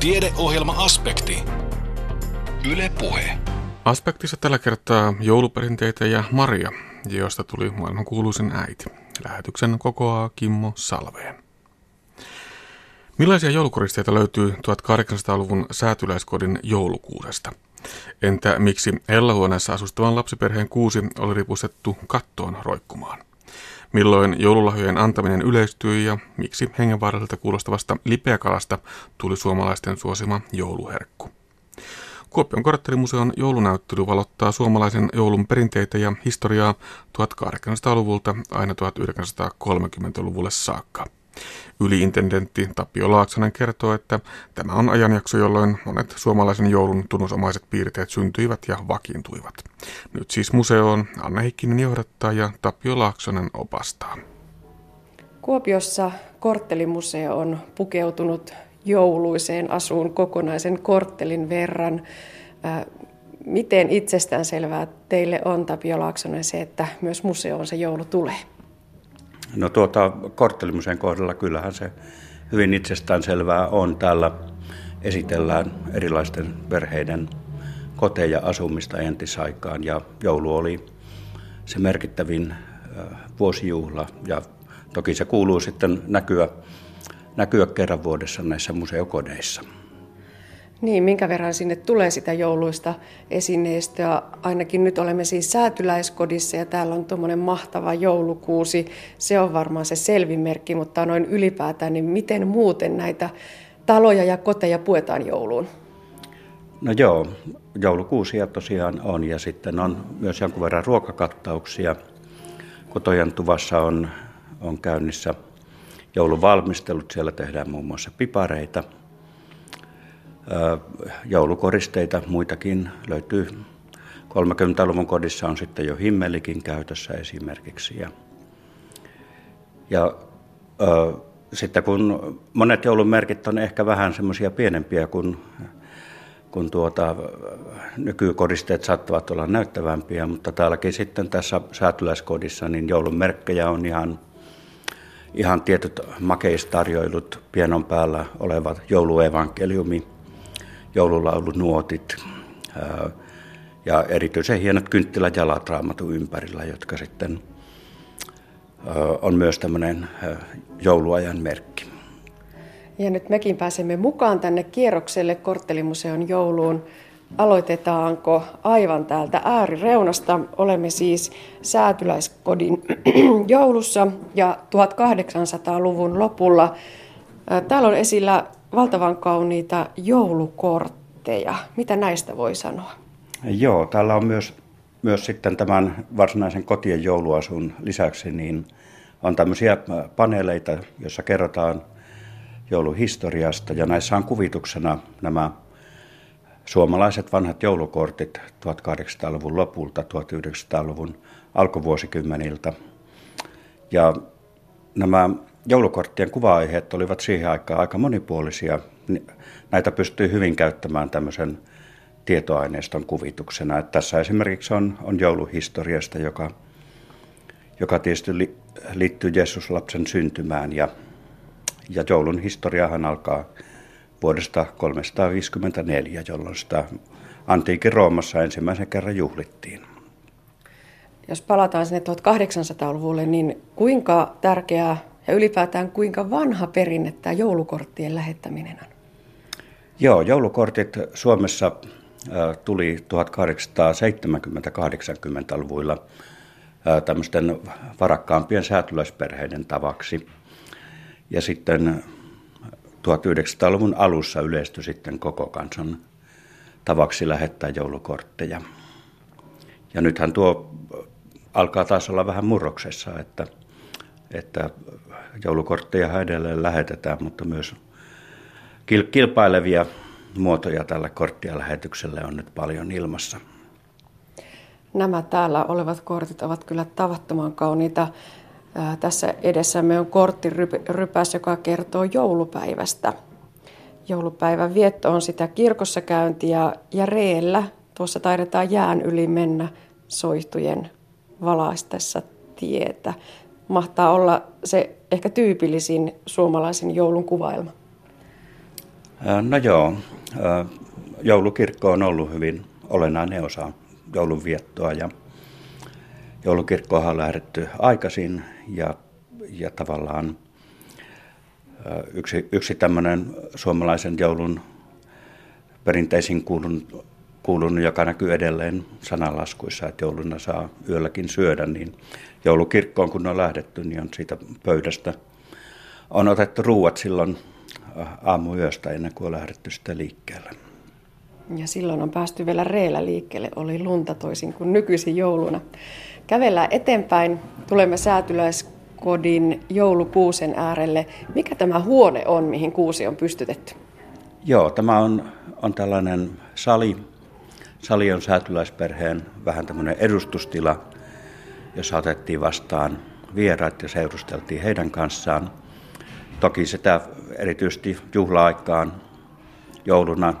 Tiedeohjelma-aspekti. Yle Puhe. Aspektissa tällä kertaa jouluperinteitä ja Maria, josta tuli maailman kuuluisin äiti. Lähetyksen kokoaa Kimmo Salveen. Millaisia joulukoristeita löytyy 1800-luvun säätyläiskodin joulukuusesta? Entä miksi Ellahuoneessa asustavan lapsiperheen kuusi oli ripustettu kattoon roikkumaan? Milloin joululahjojen antaminen yleistyi ja miksi hengenvaaralliselta kuulostavasta lipeäkalasta tuli suomalaisten suosima jouluherkku? Kuopion korttelimuseon joulunäyttely valottaa suomalaisen joulun perinteitä ja historiaa 1800-luvulta aina 1930-luvulle saakka. Yliintendentti Tapio Laaksonen kertoo, että tämä on ajanjakso, jolloin monet suomalaisen joulun tunnusomaiset piirteet syntyivät ja vakiintuivat. Nyt siis museoon Anne Hikkinen johdattaa ja Tapio Laaksonen opastaa. Kuopiossa korttelimuseo on pukeutunut jouluiseen asuun kokonaisen korttelin verran. Miten itsestäänselvää teille on, Tapio Laaksonen, se, että myös museoon se joulu tulee? No tuota, korttelimuseen kohdalla kyllähän se hyvin itsestäänselvää on. Täällä esitellään erilaisten perheiden koteja asumista entisaikaan ja joulu oli se merkittävin vuosijuhla ja toki se kuuluu sitten näkyä, näkyä kerran vuodessa näissä museokodeissa. Niin, minkä verran sinne tulee sitä jouluista esineistöä. Ainakin nyt olemme siis säätyläiskodissa ja täällä on tuommoinen mahtava joulukuusi. Se on varmaan se selvin merkki, mutta noin ylipäätään, niin miten muuten näitä taloja ja koteja puetaan jouluun? No joo, joulukuusia tosiaan on ja sitten on myös jonkun verran ruokakattauksia. Kotojan tuvassa on, on käynnissä jouluvalmistelut, siellä tehdään muun muassa pipareita – joulukoristeita, muitakin löytyy. 30-luvun kodissa on sitten jo himmelikin käytössä esimerkiksi. Ja, ja ö, sitten kun monet joulumerkit on ehkä vähän semmoisia pienempiä kuin kun tuota, nykykodisteet saattavat olla näyttävämpiä, mutta täälläkin sitten tässä säätyläiskodissa niin joulun merkkejä on ihan, ihan tietyt makeistarjoilut pienon päällä olevat jouluevankeliumi – joululaulunuotit ja erityisen hienot kynttiläjalat raamatun ympärillä, jotka sitten on myös tämmöinen jouluajan merkki. Ja nyt mekin pääsemme mukaan tänne kierrokselle Korttelimuseon jouluun. Aloitetaanko aivan täältä äärireunasta? Olemme siis säätyläiskodin joulussa ja 1800-luvun lopulla. Täällä on esillä valtavan kauniita joulukortteja. Mitä näistä voi sanoa? Joo, täällä on myös, myös sitten tämän varsinaisen kotien jouluasun lisäksi niin on tämmöisiä paneeleita, joissa kerrotaan jouluhistoriasta ja näissä on kuvituksena nämä suomalaiset vanhat joulukortit 1800-luvun lopulta, 1900-luvun alkuvuosikymmeniltä. Ja nämä joulukorttien kuva-aiheet olivat siihen aikaan aika monipuolisia. Näitä pystyy hyvin käyttämään tämmöisen tietoaineiston kuvituksena. Että tässä esimerkiksi on, on jouluhistoriasta, joka, joka tietysti li, liittyy Jeesus-lapsen syntymään. Ja, ja joulun historiahan alkaa vuodesta 354, jolloin sitä antiikin Roomassa ensimmäisen kerran juhlittiin. Jos palataan sinne 1800-luvulle, niin kuinka tärkeää ja ylipäätään kuinka vanha perinne tämä joulukorttien lähettäminen on? Joo, joulukortit Suomessa tuli 1870-80-luvuilla tämmöisten varakkaampien säätyläisperheiden tavaksi. Ja sitten 1900-luvun alussa yleistyi sitten koko kansan tavaksi lähettää joulukortteja. Ja nythän tuo alkaa taas olla vähän murroksessa, että – että joulukortteja edelleen lähetetään, mutta myös kilpailevia muotoja tällä korttia lähetykselle on nyt paljon ilmassa. Nämä täällä olevat kortit ovat kyllä tavattoman kauniita. Tässä edessämme on korttirypäs, joka kertoo joulupäivästä. Joulupäivän vietto on sitä kirkossa käyntiä ja reellä tuossa taidetaan jään yli mennä soihtujen valaistessa tietä mahtaa olla se ehkä tyypillisin suomalaisen joulun kuvailma. No joo, joulukirkko on ollut hyvin olennainen osa joulunviettoa ja joulukirkkoon on lähdetty aikaisin ja, ja tavallaan yksi, yksi tämmöinen suomalaisen joulun perinteisin kuulun, kuulunut, joka näkyy edelleen sananlaskuissa, että jouluna saa yölläkin syödä, niin joulukirkkoon kun on lähdetty, niin on siitä pöydästä on otettu ruuat silloin aamuyöstä ennen kuin on lähdetty sitten liikkeelle. Ja silloin on päästy vielä reellä liikkeelle, oli lunta toisin kuin nykyisin jouluna. Kävellään eteenpäin, tulemme säätyläiskodin joulukuusen äärelle. Mikä tämä huone on, mihin kuusi on pystytetty? Joo, tämä on, on tällainen sali. Sali on säätyläisperheen vähän tämmöinen edustustila, jossa otettiin vastaan vieraat ja seurusteltiin heidän kanssaan. Toki sitä erityisesti juhla-aikaan jouluna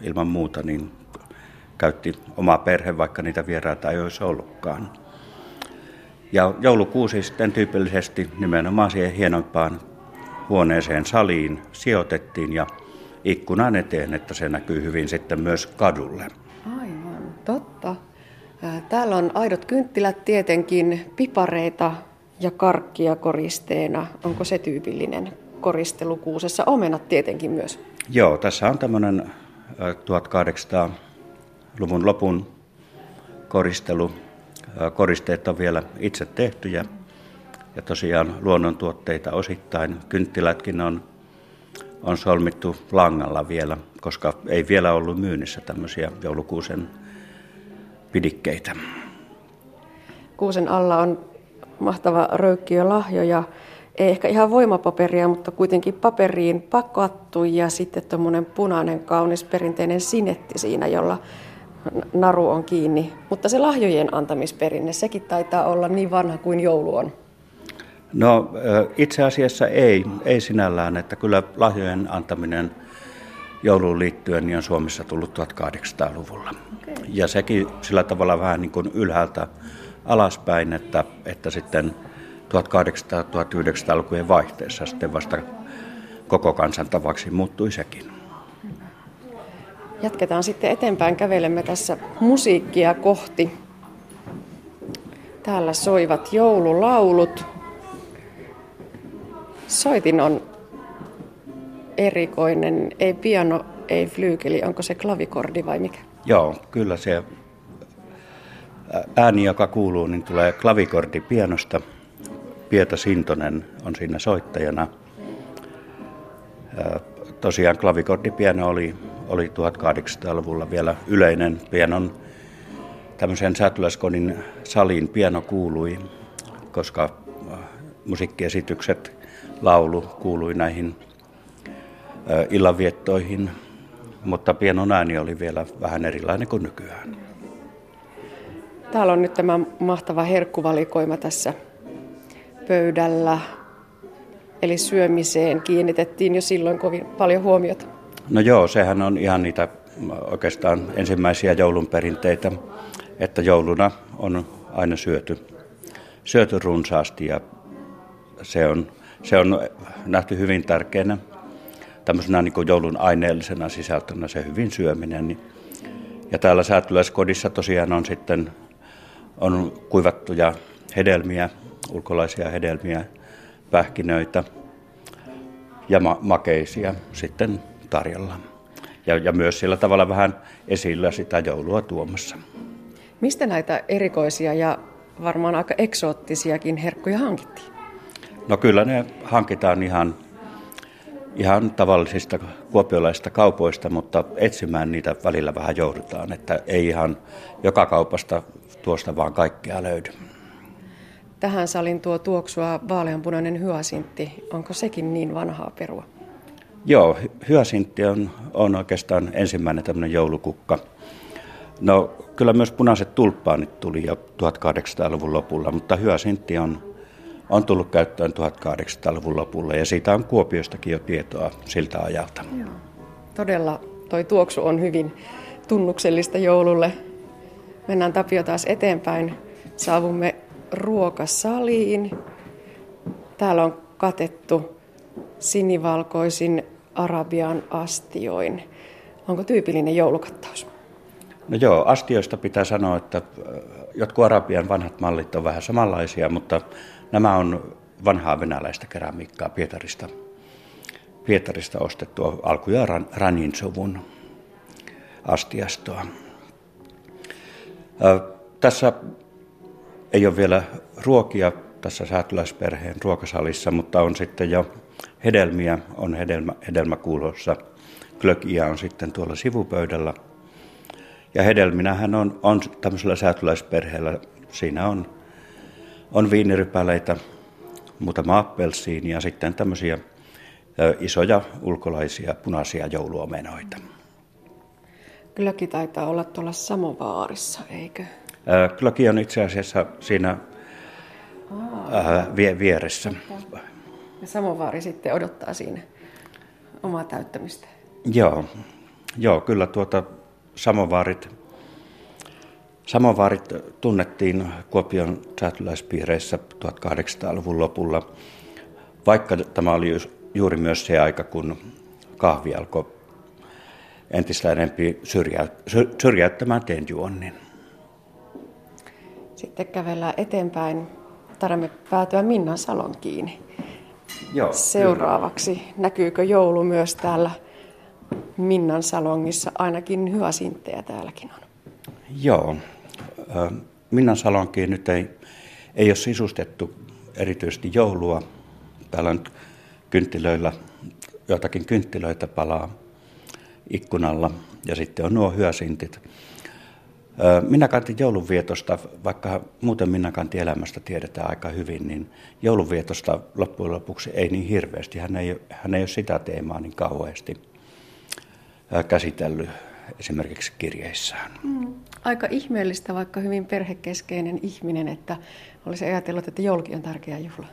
ilman muuta niin käytti oma perhe, vaikka niitä vieraita ei olisi ollutkaan. Ja joulukuusi sitten tyypillisesti nimenomaan siihen hienompaan huoneeseen saliin sijoitettiin ja ikkunan eteen, että se näkyy hyvin sitten myös kadulle. Aivan, totta. Täällä on aidot kynttilät tietenkin, pipareita ja karkkia koristeena. Onko se tyypillinen koristelu kuusessa? Omenat tietenkin myös. Joo, tässä on tämmöinen 1800-luvun lopun koristelu. Koristeet on vielä itse tehtyjä ja tosiaan luonnontuotteita osittain. Kynttilätkin on, on solmittu langalla vielä, koska ei vielä ollut myynnissä tämmöisiä joulukuusen pidikkeitä. Kuusen alla on mahtava röykkiö lahjoja ei ehkä ihan voimapaperia, mutta kuitenkin paperiin pakattu ja sitten tuommoinen punainen kaunis perinteinen sinetti siinä, jolla naru on kiinni. Mutta se lahjojen antamisperinne, sekin taitaa olla niin vanha kuin joulu on. No itse asiassa ei, ei sinällään, että kyllä lahjojen antaminen jouluun liittyen niin on Suomessa tullut 1800-luvulla. Ja sekin sillä tavalla vähän niin kuin ylhäältä alaspäin, että, että sitten 1800-1900-lukujen vaihteessa sitten vasta koko kansan tavaksi muuttui sekin. Jatketaan sitten eteenpäin, kävelemme tässä musiikkia kohti. Täällä soivat joululaulut. Soitin on erikoinen, ei piano, ei flyykeli, onko se klavikordi vai mikä? Joo, kyllä se ääni, joka kuuluu, niin tulee klavikordi pianosta – Pieta Sintonen on siinä soittajana. Tosiaan klavikordipiano oli, oli 1800-luvulla vielä yleinen pianon tämmöisen sätyläskodin saliin piano kuului, koska musiikkiesitykset, laulu kuului näihin illanviettoihin, mutta pianon ääni oli vielä vähän erilainen kuin nykyään. Täällä on nyt tämä mahtava herkkuvalikoima tässä pöydällä. Eli syömiseen kiinnitettiin jo silloin kovin paljon huomiota. No joo, sehän on ihan niitä oikeastaan ensimmäisiä joulun perinteitä, että jouluna on aina syöty, syöty runsaasti ja se on, se on nähty hyvin tärkeänä tämmöisenä niin kuin joulun aineellisena sisältönä se hyvin syöminen. Ja täällä säätyläiskodissa tosiaan on sitten on kuivattuja hedelmiä, ulkolaisia hedelmiä, pähkinöitä ja ma- makeisia sitten tarjolla. Ja, ja myös sillä tavalla vähän esillä sitä joulua tuomassa. Mistä näitä erikoisia ja varmaan aika eksoottisiakin herkkuja hankittiin? No kyllä ne hankitaan ihan, ihan tavallisista kuopiolaisista kaupoista, mutta etsimään niitä välillä vähän joudutaan, että ei ihan joka kaupasta tuosta vaan kaikkea löydy. Tähän salin tuo tuoksua vaaleanpunainen hyasintti. Onko sekin niin vanhaa perua? Joo, hyasintti on, on oikeastaan ensimmäinen tämmöinen joulukukka. No kyllä myös punaiset tulppaanit tuli jo 1800-luvun lopulla, mutta hyasintti on, on tullut käyttöön 1800-luvun lopulla ja siitä on Kuopiostakin jo tietoa siltä ajalta. Joo. Todella toi tuoksu on hyvin tunnuksellista joululle. Mennään Tapio taas eteenpäin. Saavumme ruokasaliin. Täällä on katettu sinivalkoisin Arabian astioin. Onko tyypillinen joulukattaus? No joo, astioista pitää sanoa, että jotkut Arabian vanhat mallit on vähän samanlaisia, mutta nämä on vanhaa venäläistä keramiikkaa Pietarista, Pietarista ostettua alkujaan ran, Ranin suvun astiastoa. Tässä ei ole vielä ruokia tässä säätyläisperheen ruokasalissa, mutta on sitten jo hedelmiä, on hedelmä, hedelmäkuulossa. Glögiä on sitten tuolla sivupöydällä. Ja hedelminähän on, on tämmöisellä säätyläisperheellä, siinä on, on viinirypäleitä, muutama appelsiini ja sitten tämmöisiä isoja ulkolaisia punaisia jouluomenoita. Glögi taitaa olla tuolla Samovaarissa, eikö? Glögi on itse asiassa siinä vie, vieressä. Ja Samovaari sitten odottaa siinä omaa täyttämistä. Joo, joo kyllä tuota samovaarit, samovaarit tunnettiin Kuopion säätyläispiireissä 1800-luvun lopulla, vaikka tämä oli juuri myös se aika, kun kahvi alkoi entistä enempi syrjä, syrjäyttämään tenjuonnin. Sitten kävellään eteenpäin. Tarvitsemme päätyä Minnan salon kiinni. Joo, Seuraavaksi kyllä. näkyykö joulu myös täällä Minnan salongissa? Ainakin hyvä sinttejä täälläkin on. Joo. Minnan salonkiin nyt ei, ei ole sisustettu erityisesti joulua. Täällä on kynttilöillä, jotakin kynttilöitä palaa ikkunalla ja sitten on nuo hyösintit. Minä kantin joulunvietosta, vaikka muuten minä kantin elämästä tiedetään aika hyvin, niin joulunvietosta loppujen lopuksi ei niin hirveästi. Hän ei, hän ei ole sitä teemaa niin kauheasti käsitellyt esimerkiksi kirjeissään. Mm. Aika ihmeellistä, vaikka hyvin perhekeskeinen ihminen, että olisi ajatellut, että joulukin on tärkeä juhla.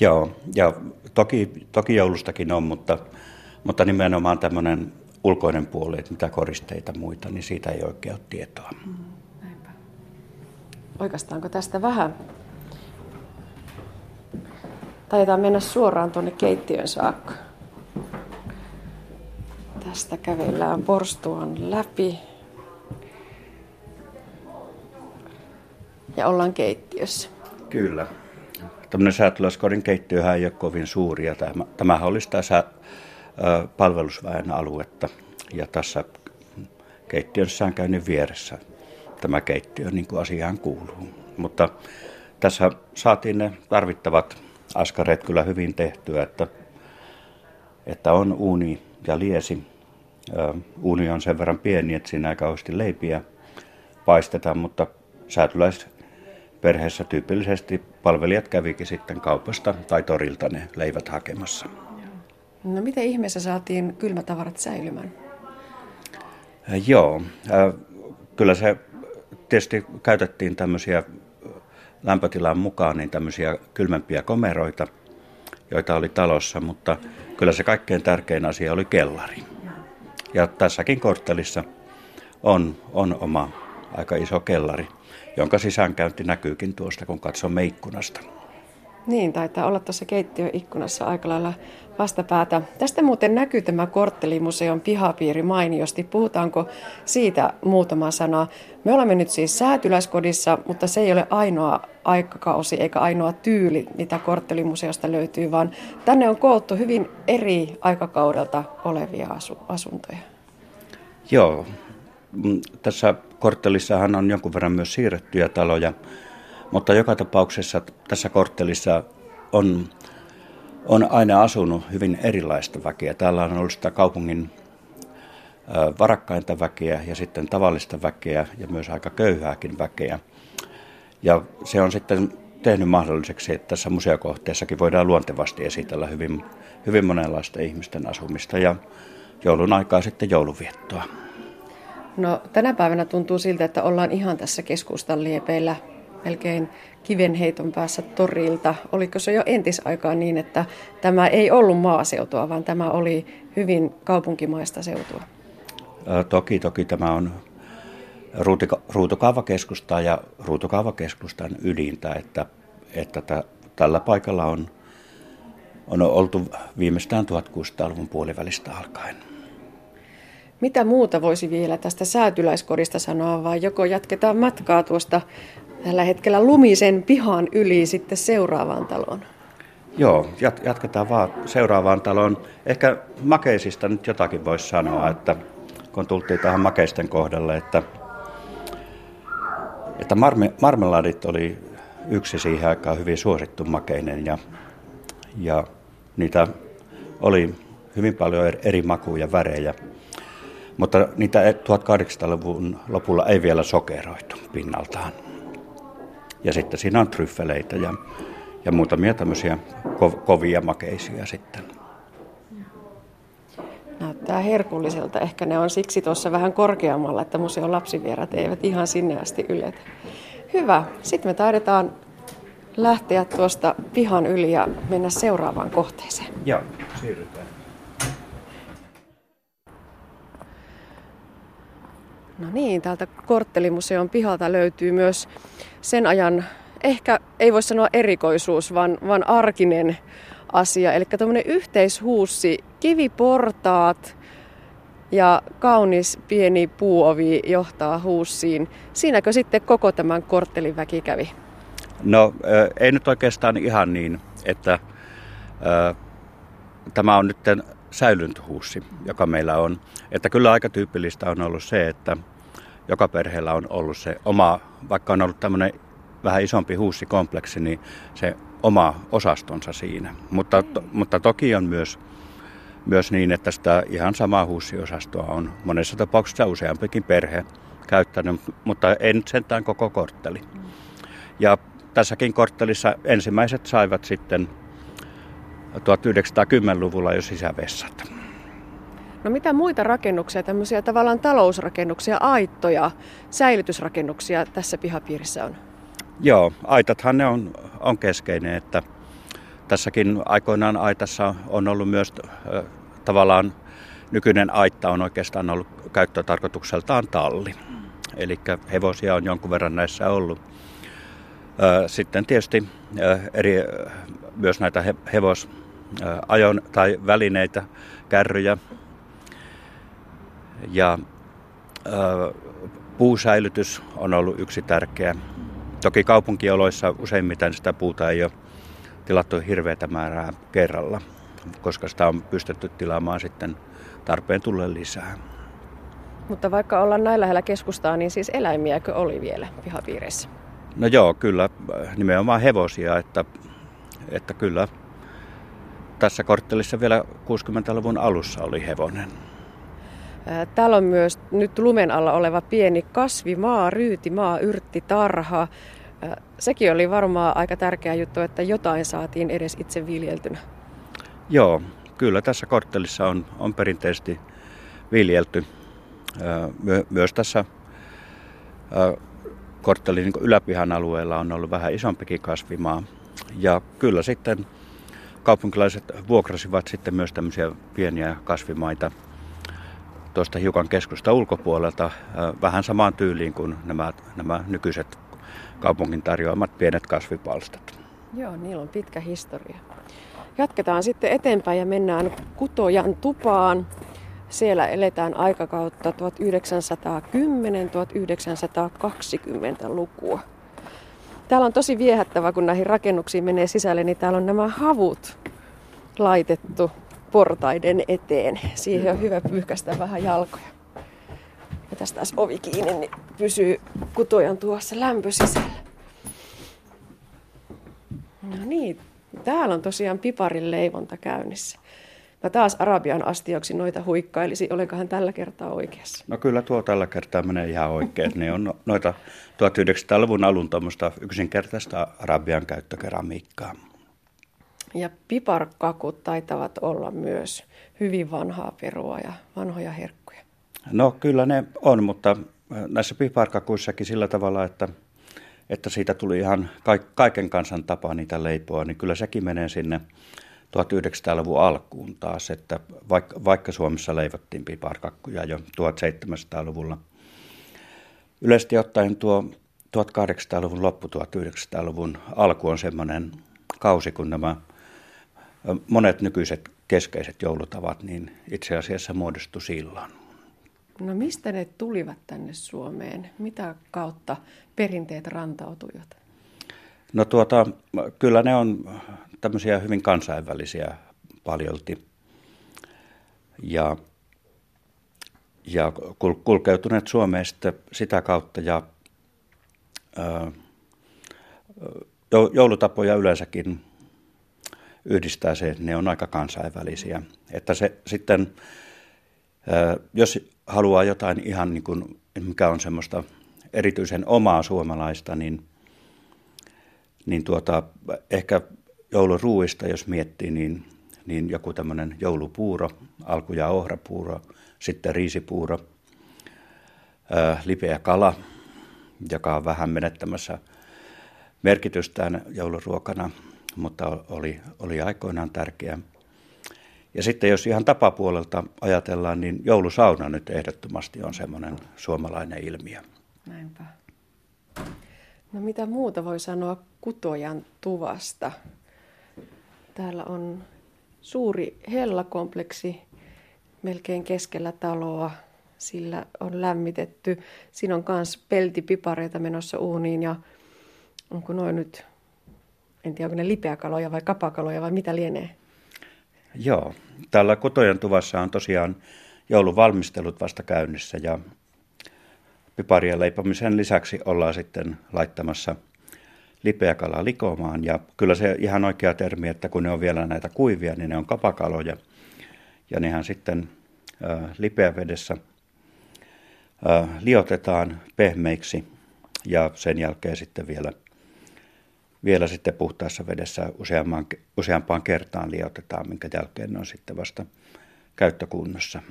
Joo, ja toki, toki joulustakin on, mutta, mutta nimenomaan tämmöinen ulkoinen puoli, että mitä koristeita muita, niin siitä ei oikein ole tietoa. Mm, Oikeastaanko tästä vähän? Taitaa mennä suoraan tuonne keittiön saakka. Tästä kävellään porstuan läpi. Ja ollaan keittiössä. Kyllä. Tämmöinen säätöläiskodin keittiöhän ei ole kovin suuri. Ja tämä, tämähän olisi tässä palvelusväen aluetta. Ja tässä keittiössä on käynyt vieressä tämä keittiö, niin kuin asiaan kuuluu. Mutta tässä saatiin ne tarvittavat askareet kyllä hyvin tehtyä, että, että on uuni ja liesi. Uuni on sen verran pieni, että siinä ei kauheasti leipiä paisteta, mutta säätyläisperheessä tyypillisesti palvelijat kävikin sitten kaupasta tai torilta ne leivät hakemassa. No miten ihmeessä saatiin kylmätavarat säilymään? Joo, kyllä se tietysti käytettiin tämmöisiä lämpötilan mukaan niin tämmöisiä kylmempiä komeroita, joita oli talossa, mutta kyllä se kaikkein tärkein asia oli kellari. Ja tässäkin korttelissa on, on oma aika iso kellari, jonka sisäänkäynti näkyykin tuosta, kun katsomme ikkunasta. Niin, taitaa olla tuossa keittiöikkunassa aika lailla vastapäätä. Tästä muuten näkyy tämä Korttelimuseon pihapiiri mainiosti. Puhutaanko siitä muutama sana? Me olemme nyt siis säätyläiskodissa, mutta se ei ole ainoa aikakausi eikä ainoa tyyli, mitä Korttelimuseosta löytyy, vaan tänne on koottu hyvin eri aikakaudelta olevia asuntoja. Joo, mm, tässä korttelissahan on jonkun verran myös siirrettyjä taloja, mutta joka tapauksessa tässä korttelissa on, on aina asunut hyvin erilaista väkeä. Täällä on ollut sitä kaupungin varakkainta väkeä ja sitten tavallista väkeä ja myös aika köyhääkin väkeä. Ja se on sitten tehnyt mahdolliseksi, että tässä museokohteessakin voidaan luontevasti esitellä hyvin, hyvin monenlaista ihmisten asumista ja joulun aikaa sitten jouluviettoa. No tänä päivänä tuntuu siltä, että ollaan ihan tässä keskustan liepeillä melkein kivenheiton päässä torilta. Oliko se jo entisaikaan niin, että tämä ei ollut maaseutua, vaan tämä oli hyvin kaupunkimaista seutua? Toki, toki tämä on ruutokaavakeskusta ja ruutokaavakeskustan ydintä, että, että t- tällä paikalla on on oltu viimeistään 1600-luvun puolivälistä alkaen. Mitä muuta voisi vielä tästä säätyläiskorista sanoa, vai joko jatketaan matkaa tuosta tällä hetkellä lumisen pihan yli sitten seuraavaan taloon? Joo, jat- jatketaan vaan seuraavaan taloon. Ehkä makeisista nyt jotakin voisi sanoa, että kun tultiin tähän makeisten kohdalle, että, että marme, marmeladit oli yksi siihen aikaan hyvin suosittu makeinen ja, ja niitä oli hyvin paljon eri makuja ja värejä. Mutta niitä 1800-luvun lopulla ei vielä sokeroitu pinnaltaan. Ja sitten siinä on tryffeleitä ja, ja muutamia tämmöisiä ko- kovia makeisia sitten. Näyttää herkulliselta. Ehkä ne on siksi tuossa vähän korkeammalla, että museon lapsivierat eivät ihan sinne asti yletä. Hyvä. Sitten me taidetaan lähteä tuosta pihan yli ja mennä seuraavaan kohteeseen. Joo, siirrytään. No niin, täältä Korttelimuseon pihalta löytyy myös sen ajan, ehkä ei voi sanoa erikoisuus, vaan, vaan arkinen asia. Eli tämmöinen yhteishuussi, kiviportaat ja kaunis pieni puovi johtaa huussiin. Siinäkö sitten koko tämän korttelin väki kävi? No ei nyt oikeastaan ihan niin, että äh, tämä on nyt säilyntöhuussi, joka meillä on. Että kyllä aika tyypillistä on ollut se, että joka perheellä on ollut se oma, vaikka on ollut tämmöinen vähän isompi huussikompleksi, niin se oma osastonsa siinä. Mutta, to, mutta toki on myös, myös niin, että sitä ihan samaa huussiosastoa on monessa tapauksessa useampikin perhe käyttänyt, mutta ei nyt sentään koko kortteli. Ja tässäkin korttelissa ensimmäiset saivat sitten 1910-luvulla jo sisävessat. No mitä muita rakennuksia, tämmöisiä tavallaan talousrakennuksia, aittoja, säilytysrakennuksia tässä pihapiirissä on? Joo, aitathan ne on, on keskeinen, että tässäkin aikoinaan aitassa on ollut myös äh, tavallaan nykyinen aitta on oikeastaan ollut käyttötarkoitukseltaan talli. Eli hevosia on jonkun verran näissä ollut. Sitten tietysti eri, myös näitä hevosajon tai välineitä, kärryjä ja puusäilytys on ollut yksi tärkeä. Toki kaupunkioloissa useimmiten sitä puuta ei ole tilattu hirveätä määrää kerralla, koska sitä on pystytty tilaamaan sitten tarpeen tulle lisää. Mutta vaikka ollaan näin lähellä keskustaa, niin siis eläimiäkö oli vielä pihapiireissä? No joo, kyllä nimenomaan hevosia, että, että kyllä tässä korttelissa vielä 60-luvun alussa oli hevonen. Täällä on myös nyt lumen alla oleva pieni kasvimaa, ryytimaa, yrttitarha. Sekin oli varmaan aika tärkeä juttu, että jotain saatiin edes itse viljeltynä. Joo, kyllä tässä korttelissa on, on perinteisesti viljelty. My, myös tässä korttelin niin yläpihan alueella on ollut vähän isompikin kasvimaa. Ja kyllä sitten kaupunkilaiset vuokrasivat sitten myös tämmöisiä pieniä kasvimaita tuosta hiukan keskusta ulkopuolelta vähän samaan tyyliin kuin nämä, nämä nykyiset kaupungin tarjoamat pienet kasvipalstat. Joo, niillä on pitkä historia. Jatketaan sitten eteenpäin ja mennään Kutojan tupaan. Siellä eletään aikakautta 1910-1920-lukua. Täällä on tosi viehättävä, kun näihin rakennuksiin menee sisälle, niin täällä on nämä havut laitettu portaiden eteen. Siihen on hyvä pyyhkästä vähän jalkoja. Ja tästä taas ovi kiinni, niin pysyy kutojan tuossa lämpö sisällä. No niin, täällä on tosiaan piparin leivonta käynnissä. Mä taas Arabian astioksi noita huikkailisi. Olenkohan tällä kertaa oikeassa? No kyllä tuo tällä kertaa menee ihan oikein. Ne on noita 1900-luvun alun yksinkertaista Arabian käyttökeramiikkaa. Ja piparkakut taitavat olla myös hyvin vanhaa perua ja vanhoja herkkuja. No kyllä ne on, mutta äh, näissä piparkakuissakin sillä tavalla, että, että siitä tuli ihan kaiken kansan tapa niitä leipoa, niin kyllä sekin menee sinne 1900-luvun alkuun taas, että vaikka, vaikka Suomessa leivottiin piparkakkuja jo 1700-luvulla. Yleisesti ottaen tuo 1800-luvun loppu, 1900-luvun alku on semmoinen kausi, kun nämä monet nykyiset keskeiset joulutavat niin itse asiassa muodostu silloin. No mistä ne tulivat tänne Suomeen? Mitä kautta perinteet rantautuivat? No tuota, kyllä ne on tämmöisiä hyvin kansainvälisiä paljolti. Ja, ja kulkeutuneet Suomeen sitten sitä kautta ja ää, joulutapoja yleensäkin yhdistää se, että ne on aika kansainvälisiä. Että se sitten, jos haluaa jotain ihan niin kuin, mikä on semmoista erityisen omaa suomalaista, niin, niin tuota, ehkä jouluruuista, jos miettii, niin, niin joku tämmöinen joulupuuro, alku- ja ohrapuuro, sitten riisipuuro, lipeä kala, joka on vähän menettämässä merkitystään jouluruokana, mutta oli, oli aikoinaan tärkeä. Ja sitten jos ihan tapapuolelta ajatellaan, niin joulusauna nyt ehdottomasti on semmoinen suomalainen ilmiö. Näinpä. No mitä muuta voi sanoa Kutojan tuvasta? Täällä on suuri hellakompleksi melkein keskellä taloa. Sillä on lämmitetty. Siinä on myös peltipipareita menossa uuniin ja onko noin nyt, en tiedä onko ne lipeäkaloja vai kapakaloja vai mitä lienee? Joo, täällä Kotojan tuvassa on tosiaan jouluvalmistelut vasta käynnissä ja piparien leipomisen lisäksi ollaan sitten laittamassa lipeäkalaa likomaan. Ja kyllä se ihan oikea termi, että kun ne on vielä näitä kuivia, niin ne on kapakaloja. Ja nehän sitten äh, lipeävedessä äh, liotetaan pehmeiksi ja sen jälkeen sitten vielä – vielä sitten puhtaassa vedessä useampaan, useampaan kertaan liotetaan, minkä jälkeen ne on sitten vasta käyttökunnossa.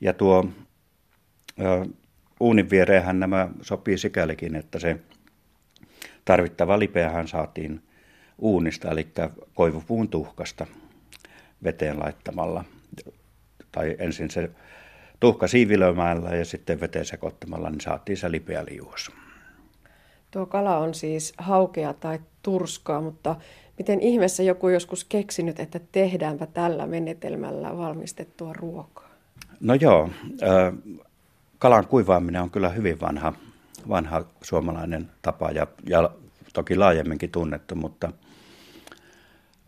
Ja tuo ö, uunin viereenhän nämä sopii sikälikin, että se tarvittava lipeähän saatiin uunista, eli koivupuun tuhkasta veteen laittamalla. Tai ensin se tuhka siivilöimällä ja sitten veteen sekoittamalla, niin saatiin se lipeä liuos. Tuo kala on siis haukea tai turskaa, mutta miten ihmeessä joku joskus keksinyt, että tehdäänpä tällä menetelmällä valmistettua ruokaa? No joo, kalan kuivaaminen on kyllä hyvin vanha, vanha suomalainen tapa ja, ja toki laajemminkin tunnettu, mutta,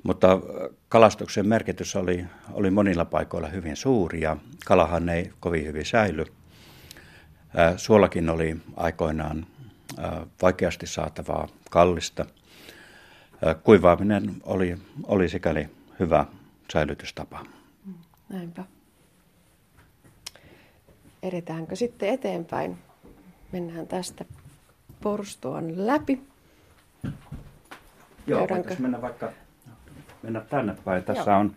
mutta kalastuksen merkitys oli, oli monilla paikoilla hyvin suuri ja kalahan ei kovin hyvin säily. Suolakin oli aikoinaan vaikeasti saatavaa, kallista. Kuivaaminen oli, oli sikäli hyvä säilytystapa. Näinpä. Edetäänkö sitten eteenpäin? Mennään tästä porstuan läpi. Joo, voitaisiin mennä vaikka mennä tänne päin. Tässä Joo. on,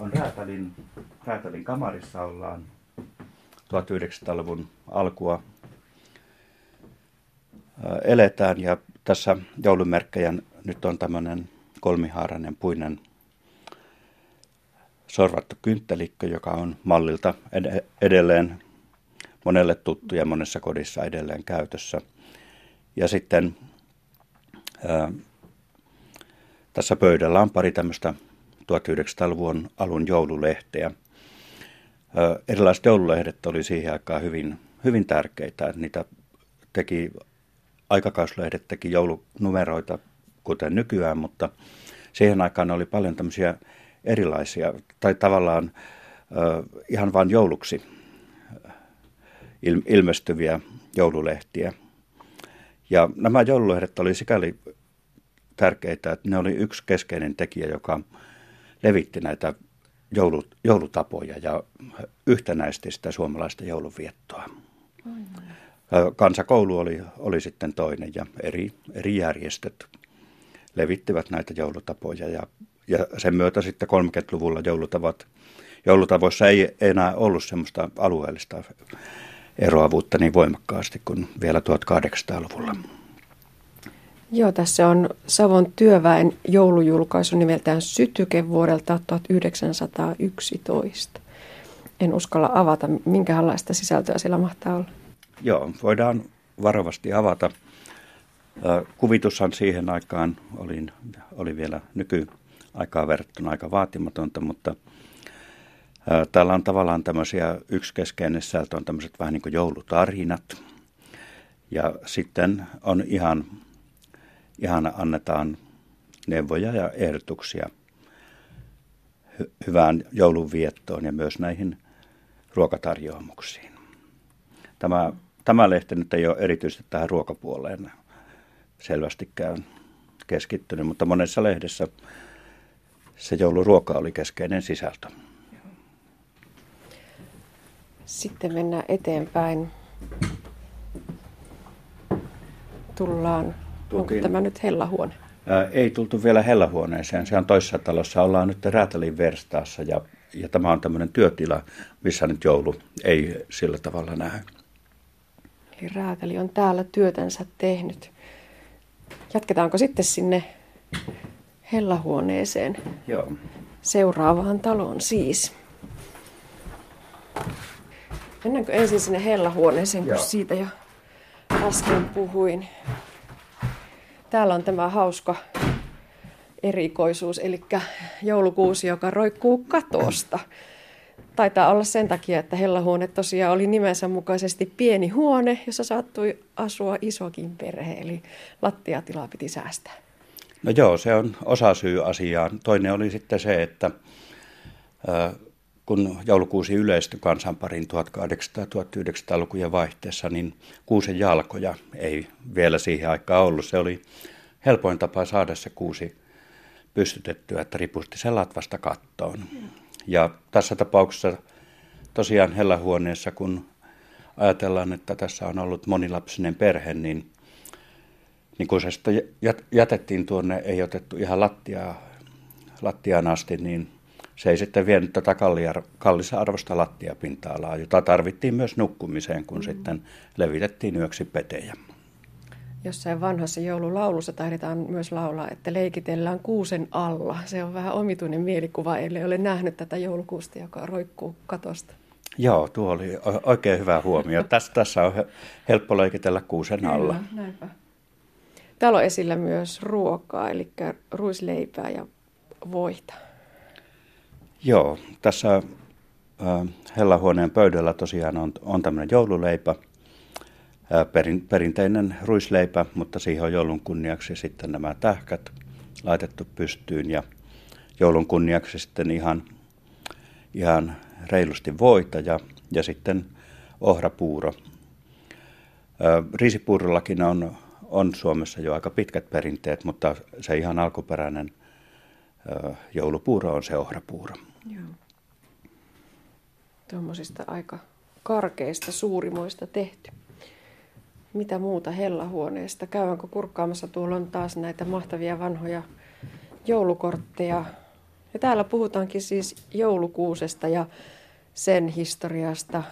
on räätälin, räätälin kamarissa ollaan 1900-luvun alkua eletään ja tässä joulumerkkejä nyt on tämmöinen kolmihaarainen puinen sorvattu kynttelikkö, joka on mallilta edelleen monelle tuttu ja monessa kodissa edelleen käytössä. Ja sitten ää, tässä pöydällä on pari tämmöistä 1900-luvun alun joululehteä. Ää, erilaiset joululehdet oli siihen aikaan hyvin, hyvin tärkeitä. Niitä teki aikakauslehdet teki joulunumeroita, kuten nykyään, mutta siihen aikaan oli paljon tämmöisiä erilaisia, tai tavallaan äh, ihan vain jouluksi ilmestyviä joululehtiä. Ja nämä joululehdet oli sikäli tärkeitä, että ne oli yksi keskeinen tekijä, joka levitti näitä joulutapoja ja yhtenäisti sitä suomalaista jouluviettoa. Aivan. Kansakoulu oli, oli sitten toinen ja eri, eri järjestöt levittivät näitä joulutapoja ja, ja sen myötä sitten 30-luvulla joulutavat, joulutavoissa ei enää ollut semmoista alueellista eroavuutta niin voimakkaasti kuin vielä 1800-luvulla. Joo, tässä on Savon työväen joulujulkaisu nimeltään Sytyke vuodelta 1911. En uskalla avata, minkälaista sisältöä siellä mahtaa olla. Joo, voidaan varovasti avata. Kuvitushan siihen aikaan oli, oli vielä nyky aikaa verrattuna aika vaatimatonta, mutta Täällä on tavallaan tämmöisiä, yksi keskeinen sisältö on tämmöiset vähän niin kuin joulutarinat. Ja sitten on ihan, ihan annetaan neuvoja ja ehdotuksia hy- hyvään joulunviettoon ja myös näihin ruokatarjoamuksiin. Tämä, tämä lehti nyt ei ole erityisesti tähän ruokapuoleen selvästikään keskittynyt, mutta monessa lehdessä se jouluruoka oli keskeinen sisältö. Sitten mennään eteenpäin. Tullaan, Tultiin. onko tämä nyt hellahuone? Ää, ei tultu vielä hellahuoneeseen, se on toisessa talossa. Ollaan nyt Räätälin verstaassa ja, ja tämä on tämmöinen työtila, missä nyt joulu ei sillä tavalla näy. Eli Räätäli on täällä työtänsä tehnyt. Jatketaanko sitten sinne hellahuoneeseen? Joo. Seuraavaan taloon siis. Mennäänkö ensin sinne hellahuoneeseen, kun siitä jo äsken puhuin. Täällä on tämä hauska erikoisuus, eli joulukuusi, joka roikkuu katosta. Taitaa olla sen takia, että hellahuone tosiaan oli nimensä mukaisesti pieni huone, jossa saattui asua isokin perhe, eli lattiatilaa piti säästää. No joo, se on osa syy asiaan. Toinen oli sitten se, että kun joulukuusi yleistyi kansanparin 1800-1900-lukujen vaihteessa, niin kuusen jalkoja ei vielä siihen aikaan ollut. Se oli helpoin tapa saada se kuusi pystytettyä, että ripusti sen latvasta kattoon. Ja tässä tapauksessa tosiaan hellahuoneessa, kun ajatellaan, että tässä on ollut monilapsinen perhe, niin, niin kun se sitten jätettiin tuonne, ei otettu ihan lattiaa, lattiaan asti, niin se ei sitten vienyt tätä kallisarvosta lattiapinta-alaa, jota tarvittiin myös nukkumiseen, kun mm. sitten levitettiin yöksi petejä. Jossain vanhassa joululaulussa taidetaan myös laulaa, että leikitellään kuusen alla. Se on vähän omituinen mielikuva, ellei ole nähnyt tätä joulukuusta, joka roikkuu katosta. Joo, tuo oli oikein hyvä huomio. Tässä, tässä on helppo leikitellä kuusen alla. Kyllä, näinpä. Täällä on esillä myös ruokaa, eli ruisleipää ja voita. Joo, tässä äh, Hellahuoneen pöydällä tosiaan on, on tämmöinen joululeipä, perin, perinteinen ruisleipä, mutta siihen on joulun kunniaksi sitten nämä tähkät laitettu pystyyn ja joulun kunniaksi sitten ihan, ihan reilusti voita ja, ja sitten ohrapuuro. Riisipuurollakin on, on Suomessa jo aika pitkät perinteet, mutta se ihan alkuperäinen joulupuuro on se ohrapuuro. Joo. Tuommoisista aika karkeista, suurimoista tehty. Mitä muuta hellahuoneesta? Käydäänkö kurkkaamassa? Tuolla on taas näitä mahtavia vanhoja joulukortteja. Ja täällä puhutaankin siis joulukuusesta ja sen historiasta.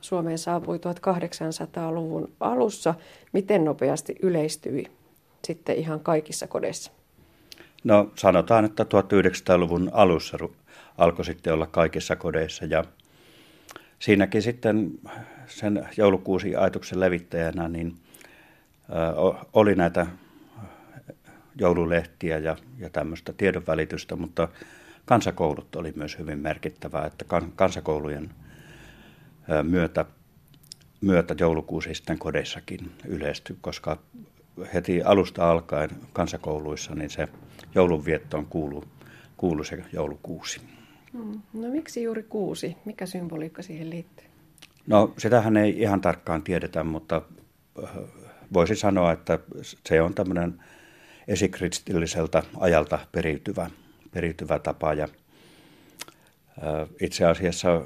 Suomeen saapui 1800-luvun alussa. Miten nopeasti yleistyi sitten ihan kaikissa kodeissa? No sanotaan, että 1900-luvun alussa alkoi sitten olla kaikissa kodeissa ja siinäkin sitten sen joulukuusi ajatuksen levittäjänä niin oli näitä joululehtiä ja, ja tämmöistä tiedonvälitystä, mutta kansakoulut oli myös hyvin merkittävää, että kansakoulujen myötä, myötä joulukuusi sitten kodeissakin yleistyi, koska heti alusta alkaen kansakouluissa niin se joulunviettoon kuului, kuului se joulukuusi. Hmm. No miksi juuri kuusi? Mikä symboliikka siihen liittyy? No sitähän ei ihan tarkkaan tiedetä, mutta äh, voisi sanoa, että se on tämmöinen esikristilliseltä ajalta periytyvä, periytyvä tapa. Ja äh, itse asiassa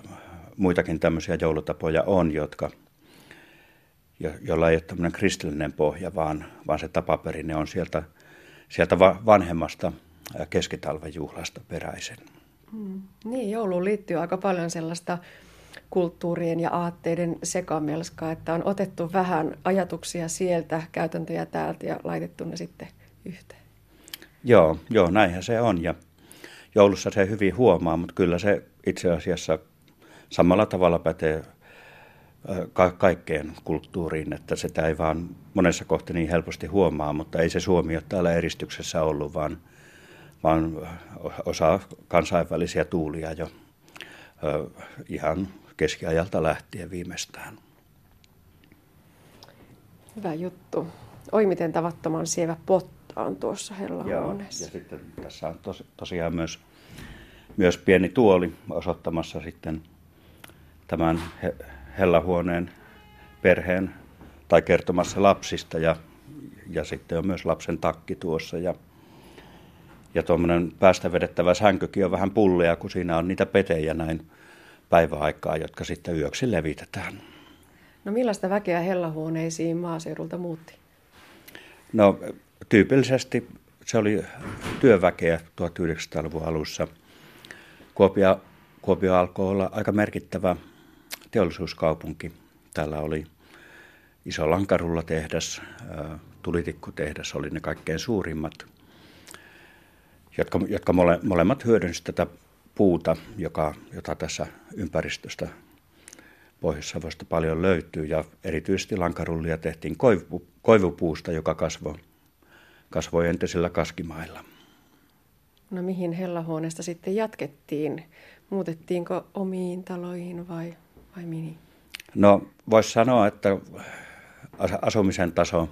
muitakin tämmöisiä joulutapoja on, jotka, jolla ei ole tämmöinen kristillinen pohja, vaan, vaan se tapaperinne on sieltä, sieltä vanhemmasta äh, keskitalven juhlasta peräisin. Mm. Niin, jouluun liittyy aika paljon sellaista kulttuurien ja aatteiden sekamelskaa, että on otettu vähän ajatuksia sieltä, käytäntöjä täältä ja laitettu ne sitten yhteen. Joo, joo, näinhän se on ja joulussa se hyvin huomaa, mutta kyllä se itse asiassa samalla tavalla pätee ka- kaikkeen kulttuuriin, että sitä ei vaan monessa kohtaa niin helposti huomaa, mutta ei se Suomi ole täällä eristyksessä ollut, vaan vaan osa kansainvälisiä tuulia jo ihan keskiajalta lähtien viimeistään. Hyvä juttu. Oi miten tavattoman sievä potta on tuossa hellahuoneessa. Ja, ja sitten tässä on tos, tosiaan myös, myös pieni tuoli osoittamassa sitten tämän he, hellahuoneen perheen tai kertomassa lapsista ja, ja sitten on myös lapsen takki tuossa ja, ja tuommoinen päästä vedettävä sänkykin on vähän pulleja, kun siinä on niitä petejä näin päiväaikaa, jotka sitten yöksi levitetään. No millaista väkeä hellahuoneisiin maaseudulta muutti? No tyypillisesti se oli työväkeä 1900-luvun alussa. Kuopio, Kuopio alkoi olla aika merkittävä teollisuuskaupunki. Täällä oli iso lankarulla tehdas, tulitikkutehdas oli ne kaikkein suurimmat, jotka, jotka mole, molemmat hyödynsivät tätä puuta, joka, jota tässä ympäristöstä Pohjois-Savosta paljon löytyy. Ja erityisesti lankarullia tehtiin koivu, koivupuusta, joka kasvoi, kasvoi entisillä kaskimailla. No mihin hellahuoneesta sitten jatkettiin? Muutettiinko omiin taloihin vai, vai mihin? No voisi sanoa, että asumisen taso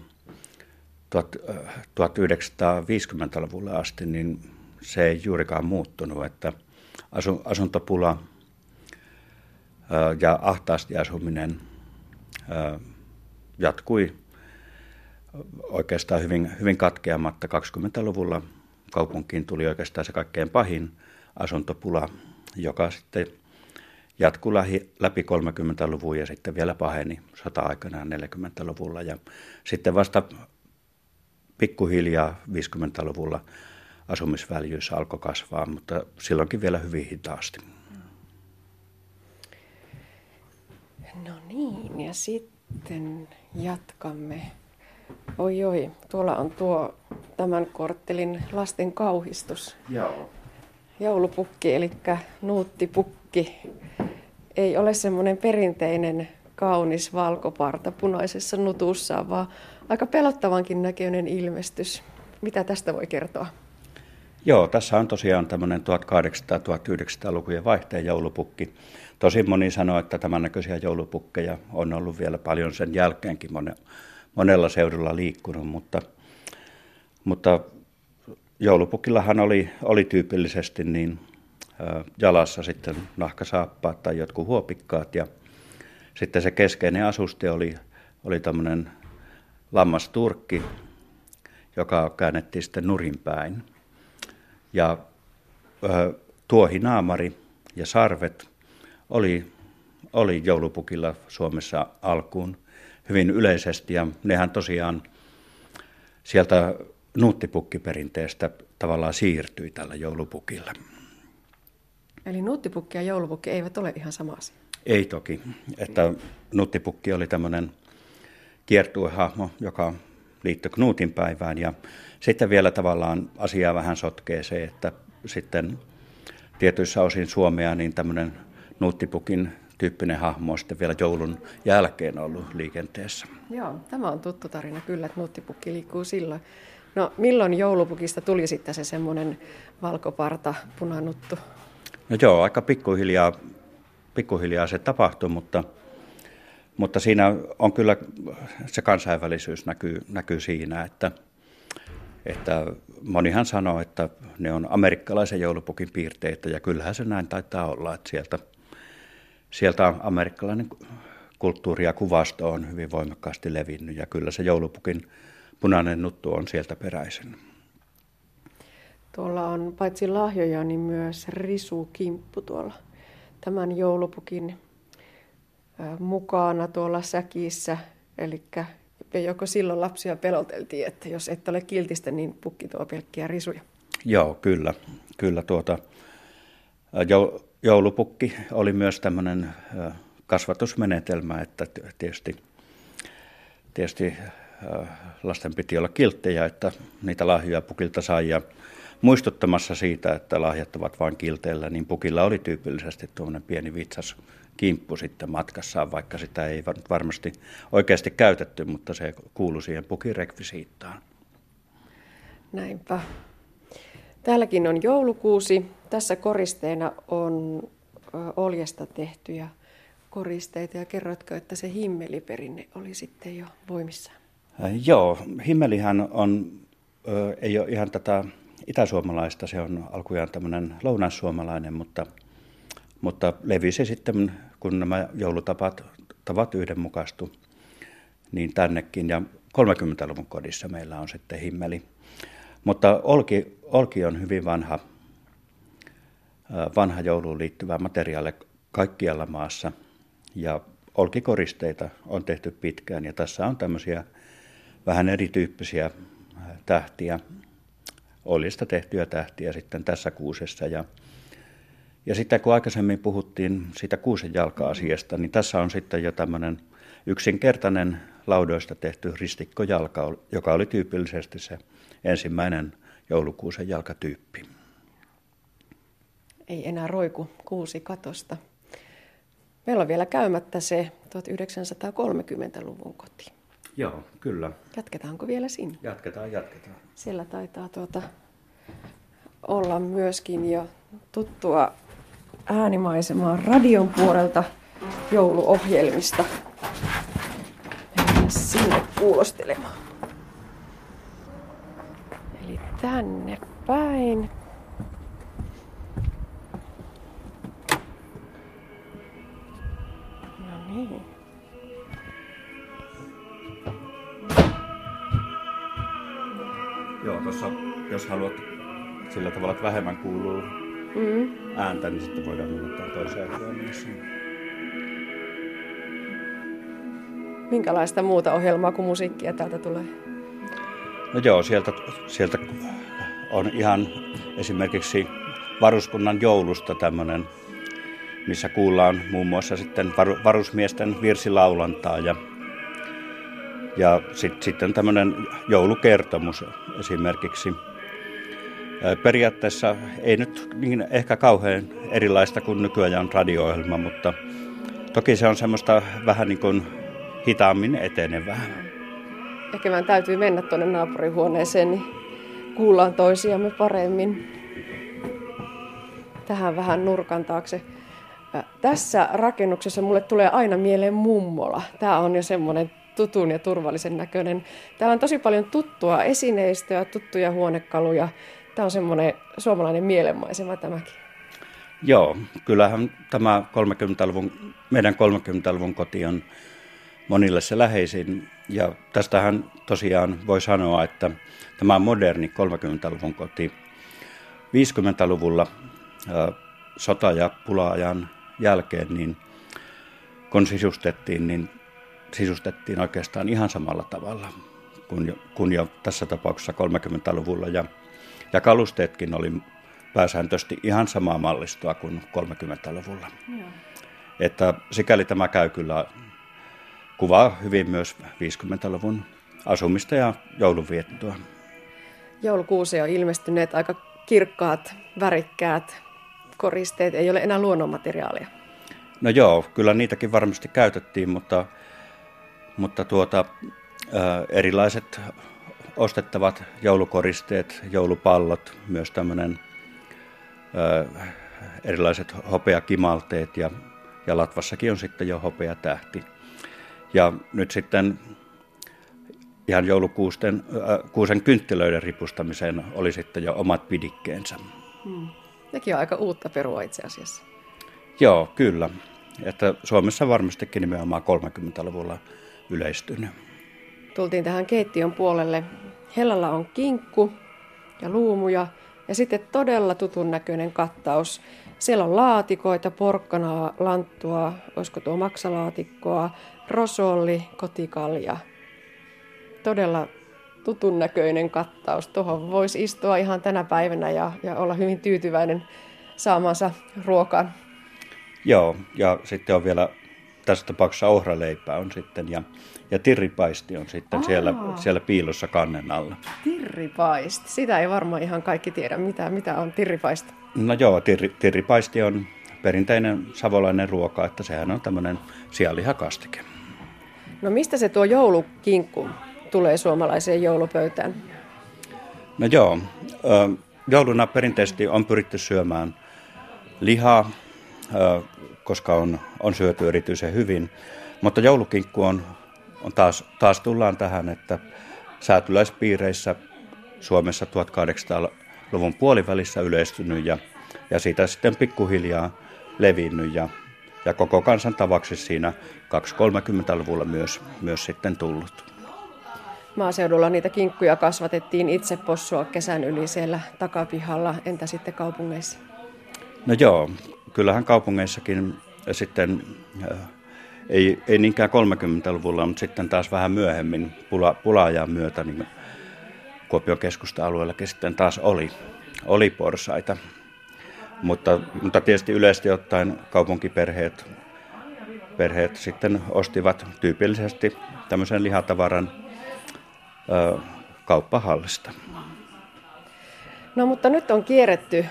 1950-luvulle asti, niin se ei juurikaan muuttunut, että asuntopula ja ahtaasti asuminen jatkui oikeastaan hyvin, hyvin katkeamatta. 20-luvulla kaupunkiin tuli oikeastaan se kaikkein pahin asuntopula, joka sitten jatkui läpi 30-luvun ja sitten vielä paheni sota-aikana 40-luvulla. Ja sitten vasta pikkuhiljaa 50-luvulla asumisväljyys alkoi kasvaa, mutta silloinkin vielä hyvin hitaasti. No niin, ja sitten jatkamme. Oi oi, tuolla on tuo tämän korttelin lasten kauhistus. Joo. Joulupukki, eli nuuttipukki. Ei ole semmoinen perinteinen kaunis valkoparta punaisessa nutussa, vaan aika pelottavankin näköinen ilmestys. Mitä tästä voi kertoa? Joo, tässä on tosiaan tämmöinen 1800-1900-lukujen vaihteen joulupukki. Tosi moni sanoo, että tämän näköisiä joulupukkeja on ollut vielä paljon sen jälkeenkin monella seudulla liikkunut, mutta, mutta joulupukillahan oli, oli tyypillisesti niin jalassa sitten nahkasaappaat tai jotkut huopikkaat ja sitten se keskeinen asuste oli, oli tämmöinen lammasturkki, joka käännettiin sitten nurinpäin. Ja ö, tuohinaamari ja sarvet oli, oli joulupukilla Suomessa alkuun hyvin yleisesti ja nehän tosiaan sieltä nuuttipukkiperinteestä tavallaan siirtyi tällä joulupukilla. Eli nuuttipukki ja joulupukki eivät ole ihan sama asia? Ei toki. Että nuuttipukki oli tämmöinen kiertuehahmo, joka liittyi Knuutin päivään ja sitten vielä tavallaan asiaa vähän sotkee se, että sitten tietyissä osin Suomea niin tämmöinen nuuttipukin tyyppinen hahmo on sitten vielä joulun jälkeen ollut liikenteessä. Joo, tämä on tuttu tarina kyllä, että nuuttipukki liikkuu silloin. No milloin joulupukista tuli sitten se semmoinen valkoparta punanuttu? No joo, aika pikkuhiljaa, pikkuhiljaa se tapahtui, mutta, mutta siinä on kyllä se kansainvälisyys näkyy, näkyy siinä, että, että monihan sanoo, että ne on amerikkalaisen joulupukin piirteitä ja kyllähän se näin taitaa olla, että sieltä, sieltä amerikkalainen kulttuuri ja kuvasto on hyvin voimakkaasti levinnyt ja kyllä se joulupukin punainen nuttu on sieltä peräisin. Tuolla on paitsi lahjoja, niin myös risukimppu tuolla tämän joulupukin mukana tuolla säkissä. Eli joko silloin lapsia peloteltiin, että jos et ole kiltistä, niin pukki tuo pelkkiä risuja. Joo, kyllä. Kyllä tuota, joulupukki oli myös tämmöinen kasvatusmenetelmä, että tietysti, tietysti lasten piti olla kilttejä, että niitä lahjoja pukilta sai. Ja muistuttamassa siitä, että lahjat ovat vain kilteillä, niin pukilla oli tyypillisesti tuommoinen pieni vitsas kimppu sitten matkassaan, vaikka sitä ei varmasti oikeasti käytetty, mutta se kuului siihen pukin rekvisiittaan. Näinpä. Täälläkin on joulukuusi. Tässä koristeena on oljesta tehtyjä koristeita ja kerroitko, että se himmeliperinne oli sitten jo voimissaan? Joo, himmelihän on, ö, ei ole ihan tätä itäsuomalaista, se on alkujaan tämmöinen lounassuomalainen, mutta, mutta levisi sitten, kun nämä joulutapat tavat yhdenmukaistu, niin tännekin. Ja 30-luvun kodissa meillä on sitten himmeli. Mutta olki, olki on hyvin vanha, vanha jouluun liittyvä materiaali kaikkialla maassa. Ja olkikoristeita on tehty pitkään ja tässä on tämmöisiä vähän erityyppisiä tähtiä, oljesta tehtyjä tähtiä sitten tässä kuusessa. Ja, ja sitten kun aikaisemmin puhuttiin siitä kuusen jalka-asiasta, niin tässä on sitten jo tämmöinen yksinkertainen laudoista tehty ristikkojalka, joka oli tyypillisesti se ensimmäinen joulukuusen jalkatyyppi. Ei enää roiku kuusi katosta. Meillä on vielä käymättä se 1930-luvun koti. Joo, kyllä. Jatketaanko vielä sinne? Jatketaan, jatketaan. Siellä taitaa tuota olla myöskin jo tuttua äänimaisemaa radion puolelta jouluohjelmista. Mennään sinne kuulostelemaan. Eli tänne päin. No niin. Joo, tuossa jos haluat sillä tavalla, että vähemmän kuuluu mm. ääntä, niin sitten voidaan mennä toiseen huoneessa. Minkälaista muuta ohjelmaa kuin musiikkia täältä tulee? No joo, sieltä, sieltä on ihan esimerkiksi varuskunnan joulusta tämmöinen, missä kuullaan muun muassa sitten varusmiesten virsilaulantaa ja, ja sit, sitten tämmöinen joulukertomus esimerkiksi. Periaatteessa ei nyt niin ehkä kauhean erilaista kuin nykyajan radio-ohjelma, mutta toki se on semmoista vähän niin kuin hitaammin etenevää. Ehkä meidän täytyy mennä tuonne naapurihuoneeseen, niin kuullaan toisiamme paremmin. Tähän vähän nurkan taakse. Tässä rakennuksessa mulle tulee aina mieleen mummola. Tämä on jo semmoinen tutun ja turvallisen näköinen. Täällä on tosi paljon tuttua esineistöä, tuttuja huonekaluja. Tämä on semmoinen suomalainen mielenmaisema tämäkin. Joo, kyllähän tämä 30-luvun, meidän 30-luvun koti on monille se läheisin. Ja tästähän tosiaan voi sanoa, että tämä moderni 30-luvun koti. 50-luvulla sota- ja pula-ajan jälkeen, niin kun sisustettiin, niin sisustettiin oikeastaan ihan samalla tavalla kuin jo, kuin jo tässä tapauksessa 30-luvulla. Ja, ja kalusteetkin oli pääsääntöisesti ihan samaa mallistoa kuin 30-luvulla. Joo. Että sikäli tämä käy kyllä kuvaa hyvin myös 50-luvun asumista ja joulunviettoa. Joulukuusi on ilmestyneet aika kirkkaat, värikkäät koristeet, ei ole enää luonnonmateriaalia. No joo, kyllä niitäkin varmasti käytettiin, mutta, mutta tuota, erilaiset ostettavat joulukoristeet, joulupallot, myös tämmöinen erilaiset hopeakimalteet ja, ja Latvassakin on sitten jo hopeatähti. Ja nyt sitten ihan joulukuusten äh, kuusen kynttilöiden ripustamiseen oli sitten jo omat pidikkeensä. Hmm. Nekin on aika uutta perua itse asiassa. Joo, kyllä. Että Suomessa varmastikin nimenomaan 30-luvulla yleistynyt. Tultiin tähän keittiön puolelle. Hellalla on kinkku ja luumuja ja sitten todella tutun näköinen kattaus. Siellä on laatikoita, porkkanaa, lanttua, olisiko tuo maksalaatikkoa, rosolli, kotikalja. Todella tutun näköinen kattaus. Tuohon voisi istua ihan tänä päivänä ja, ja olla hyvin tyytyväinen saamansa ruokaan. Joo, ja sitten on vielä tässä tapauksessa ohraleipää on sitten ja, ja tirripaisti on sitten siellä, siellä piilossa kannen alla. Tirripaisti, sitä ei varmaan ihan kaikki tiedä, mitä, mitä on tirripaisti. No joo, tirri, tirripaisti on perinteinen savolainen ruoka, että sehän on tämmöinen sianlihakastike. No mistä se tuo joulukinkku tulee suomalaiseen joulupöytään? No joo, jouluna perinteisesti on pyritty syömään lihaa, koska on, on syöty erityisen hyvin. Mutta joulukinkku on, on taas, taas tullaan tähän, että säätyläispiireissä Suomessa 1800-luvun puolivälissä yleistynyt ja, ja siitä sitten pikkuhiljaa levinnyt ja, ja koko kansan tavaksi siinä 230-luvulla myös, myös sitten tullut. Maaseudulla niitä kinkkuja kasvatettiin itse possua kesän yli siellä takapihalla. Entä sitten kaupungeissa? No joo, kyllähän kaupungeissakin sitten äh, ei, ei niinkään 30-luvulla, mutta sitten taas vähän myöhemmin pula, pulaajan myötä niin Kuopion keskusta-alueellakin sitten taas oli, oli porsaita. Mutta, mutta tietysti yleisesti ottaen kaupunkiperheet perheet sitten ostivat tyypillisesti tämmöisen lihatavaran ö, kauppahallista. No mutta nyt on kierretty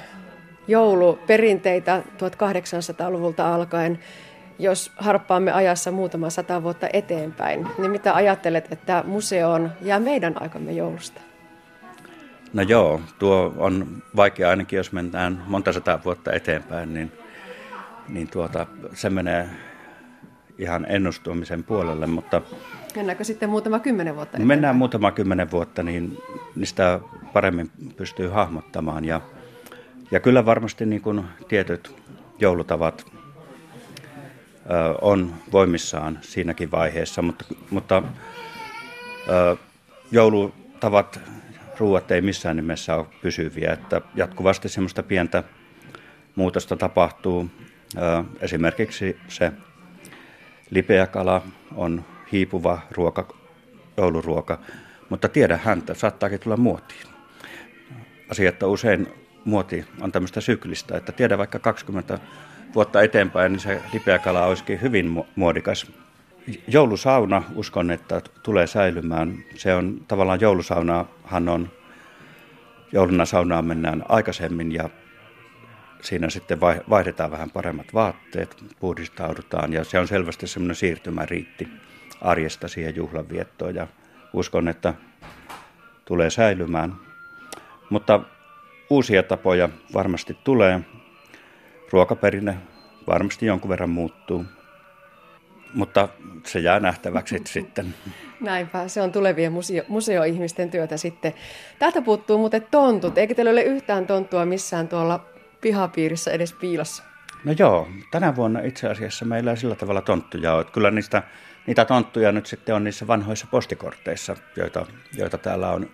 jouluperinteitä 1800-luvulta alkaen. Jos harppaamme ajassa muutama sata vuotta eteenpäin, niin mitä ajattelet, että museoon jää meidän aikamme joulusta? No joo, tuo on vaikea ainakin, jos mennään monta sata vuotta eteenpäin, niin, niin tuota, se menee ihan ennustumisen puolelle, mutta... Mennäänkö sitten muutama kymmenen vuotta eteenpäin? Mennään muutama kymmenen vuotta, niin, niin sitä paremmin pystyy hahmottamaan. Ja, ja kyllä varmasti niin kuin tietyt joulutavat ö, on voimissaan siinäkin vaiheessa, mutta, mutta ö, joulutavat, ruuat ei missään nimessä ole pysyviä, että jatkuvasti semmoista pientä muutosta tapahtuu. Ö, esimerkiksi se lipeä kala on hiipuva ruoka, jouluruoka, mutta tiedä häntä, saattaakin tulla muotiin. Asia, että usein muoti on tämmöistä syklistä, että tiedä vaikka 20 vuotta eteenpäin, niin se lipeäkala olisikin hyvin muodikas. Joulusauna, uskon, että tulee säilymään. Se on tavallaan joulusaunahan on, jouluna saunaan mennään aikaisemmin ja siinä sitten vaihdetaan vähän paremmat vaatteet, puhdistaudutaan ja se on selvästi semmoinen siirtymäriitti arjesta siihen juhlanviettoon ja uskon, että tulee säilymään. Mutta uusia tapoja varmasti tulee. Ruokaperinne varmasti jonkun verran muuttuu, mutta se jää nähtäväksi sitten. Näinpä, se on tulevien museo- museoihmisten työtä sitten. Täältä puuttuu muuten tontut. Eikö teillä ole yhtään tonttua missään tuolla pihapiirissä edes piilossa? No joo, tänä vuonna itse asiassa meillä ei sillä tavalla tonttuja ole. Kyllä niistä, niitä tonttuja nyt sitten on niissä vanhoissa postikorteissa, joita, joita täällä on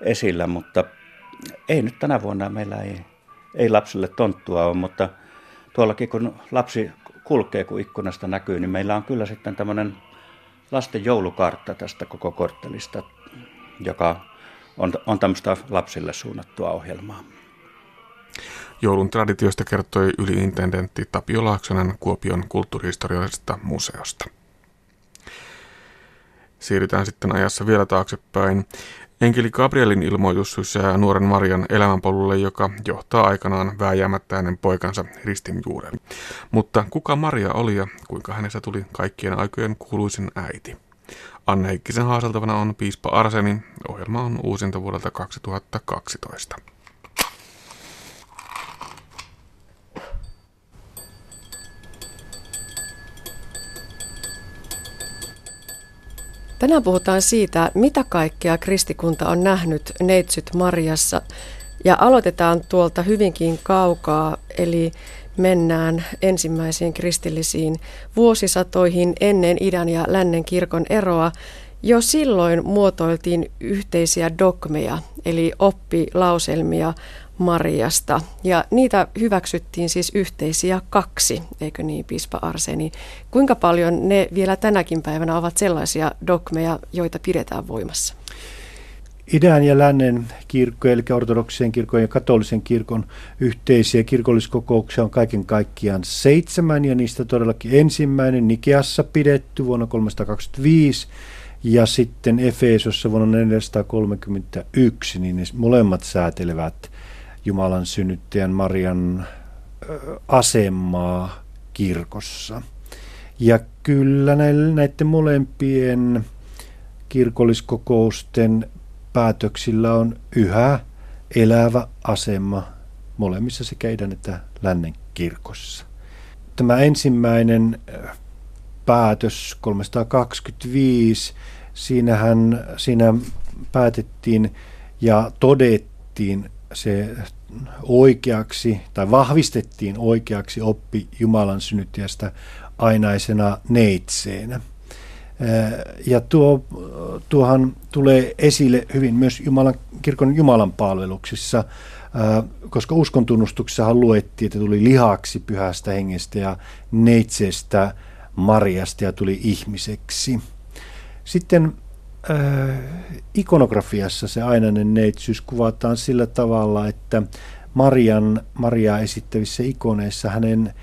esillä, mutta ei nyt tänä vuonna meillä ei, ei lapsille tonttua ole, mutta tuollakin kun lapsi kulkee, kun ikkunasta näkyy, niin meillä on kyllä sitten tämmöinen lasten joulukartta tästä koko korttelista, joka on, on tämmöistä lapsille suunnattua ohjelmaa. Joulun traditiosta kertoi yliintendentti Tapio Laaksonen Kuopion kulttuurihistoriallisesta museosta. Siirrytään sitten ajassa vielä taaksepäin. Enkeli Gabrielin ilmoitus sysää nuoren Marian elämänpolulle, joka johtaa aikanaan vääjäämättä hänen poikansa ristin juuren. Mutta kuka Maria oli ja kuinka hänestä tuli kaikkien aikojen kuuluisin äiti? Anne Heikkisen haaseltavana on piispa Arseni. Ohjelma on uusinta vuodelta 2012. Tänään puhutaan siitä, mitä kaikkea kristikunta on nähnyt neitsyt Marjassa. Ja aloitetaan tuolta hyvinkin kaukaa, eli mennään ensimmäisiin kristillisiin vuosisatoihin ennen idän ja lännen kirkon eroa. Jo silloin muotoiltiin yhteisiä dogmeja, eli oppilauselmia Mariasta. Ja niitä hyväksyttiin siis yhteisiä kaksi, eikö niin, Piispa Arseni? Kuinka paljon ne vielä tänäkin päivänä ovat sellaisia dogmeja, joita pidetään voimassa? idän ja lännen kirkko, eli ortodoksisen kirkon ja katolisen kirkon yhteisiä kirkolliskokouksia on kaiken kaikkiaan seitsemän, ja niistä todellakin ensimmäinen Nikeassa pidetty vuonna 325, ja sitten Efesossa vuonna 431, niin ne molemmat säätelevät Jumalan synnyttäjän Marian asemaa kirkossa. Ja kyllä näiden molempien kirkolliskokousten päätöksillä on yhä elävä asema molemmissa sekä idän että lännen kirkossa. Tämä ensimmäinen päätös 325, siinähän, siinä päätettiin ja todettiin se oikeaksi tai vahvistettiin oikeaksi oppi Jumalan synnyttäjästä ainaisena neitseenä. Ja tuo, tuohan tulee esille hyvin myös Jumalan, kirkon Jumalan palveluksissa, koska uskontunnustuksessahan luettiin, että tuli lihaksi pyhästä hengestä ja neitseestä Mariasta ja tuli ihmiseksi. Sitten äh, ikonografiassa se ainainen neitsyys kuvataan sillä tavalla, että Marian, Mariaa esittävissä ikoneissa hänen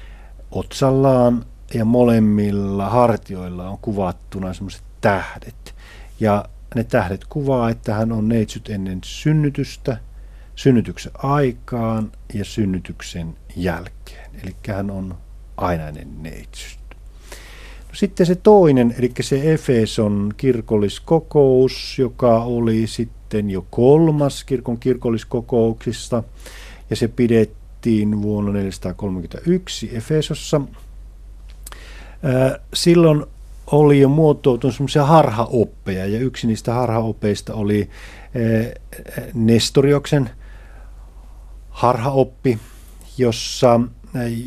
otsallaan ja molemmilla hartioilla on kuvattuna semmoiset tähdet. Ja ne tähdet kuvaa, että hän on neitsyt ennen synnytystä, synnytyksen aikaan ja synnytyksen jälkeen. Eli hän on ainainen neitsyt. Sitten se toinen, eli se Efeson kirkolliskokous, joka oli sitten jo kolmas kirkon kirkolliskokouksista, ja se pidettiin vuonna 431 Efesossa – silloin oli jo muotoutunut semmoisia harhaoppeja, ja yksi niistä harhaopeista oli Nestorioksen harhaoppi, jossa,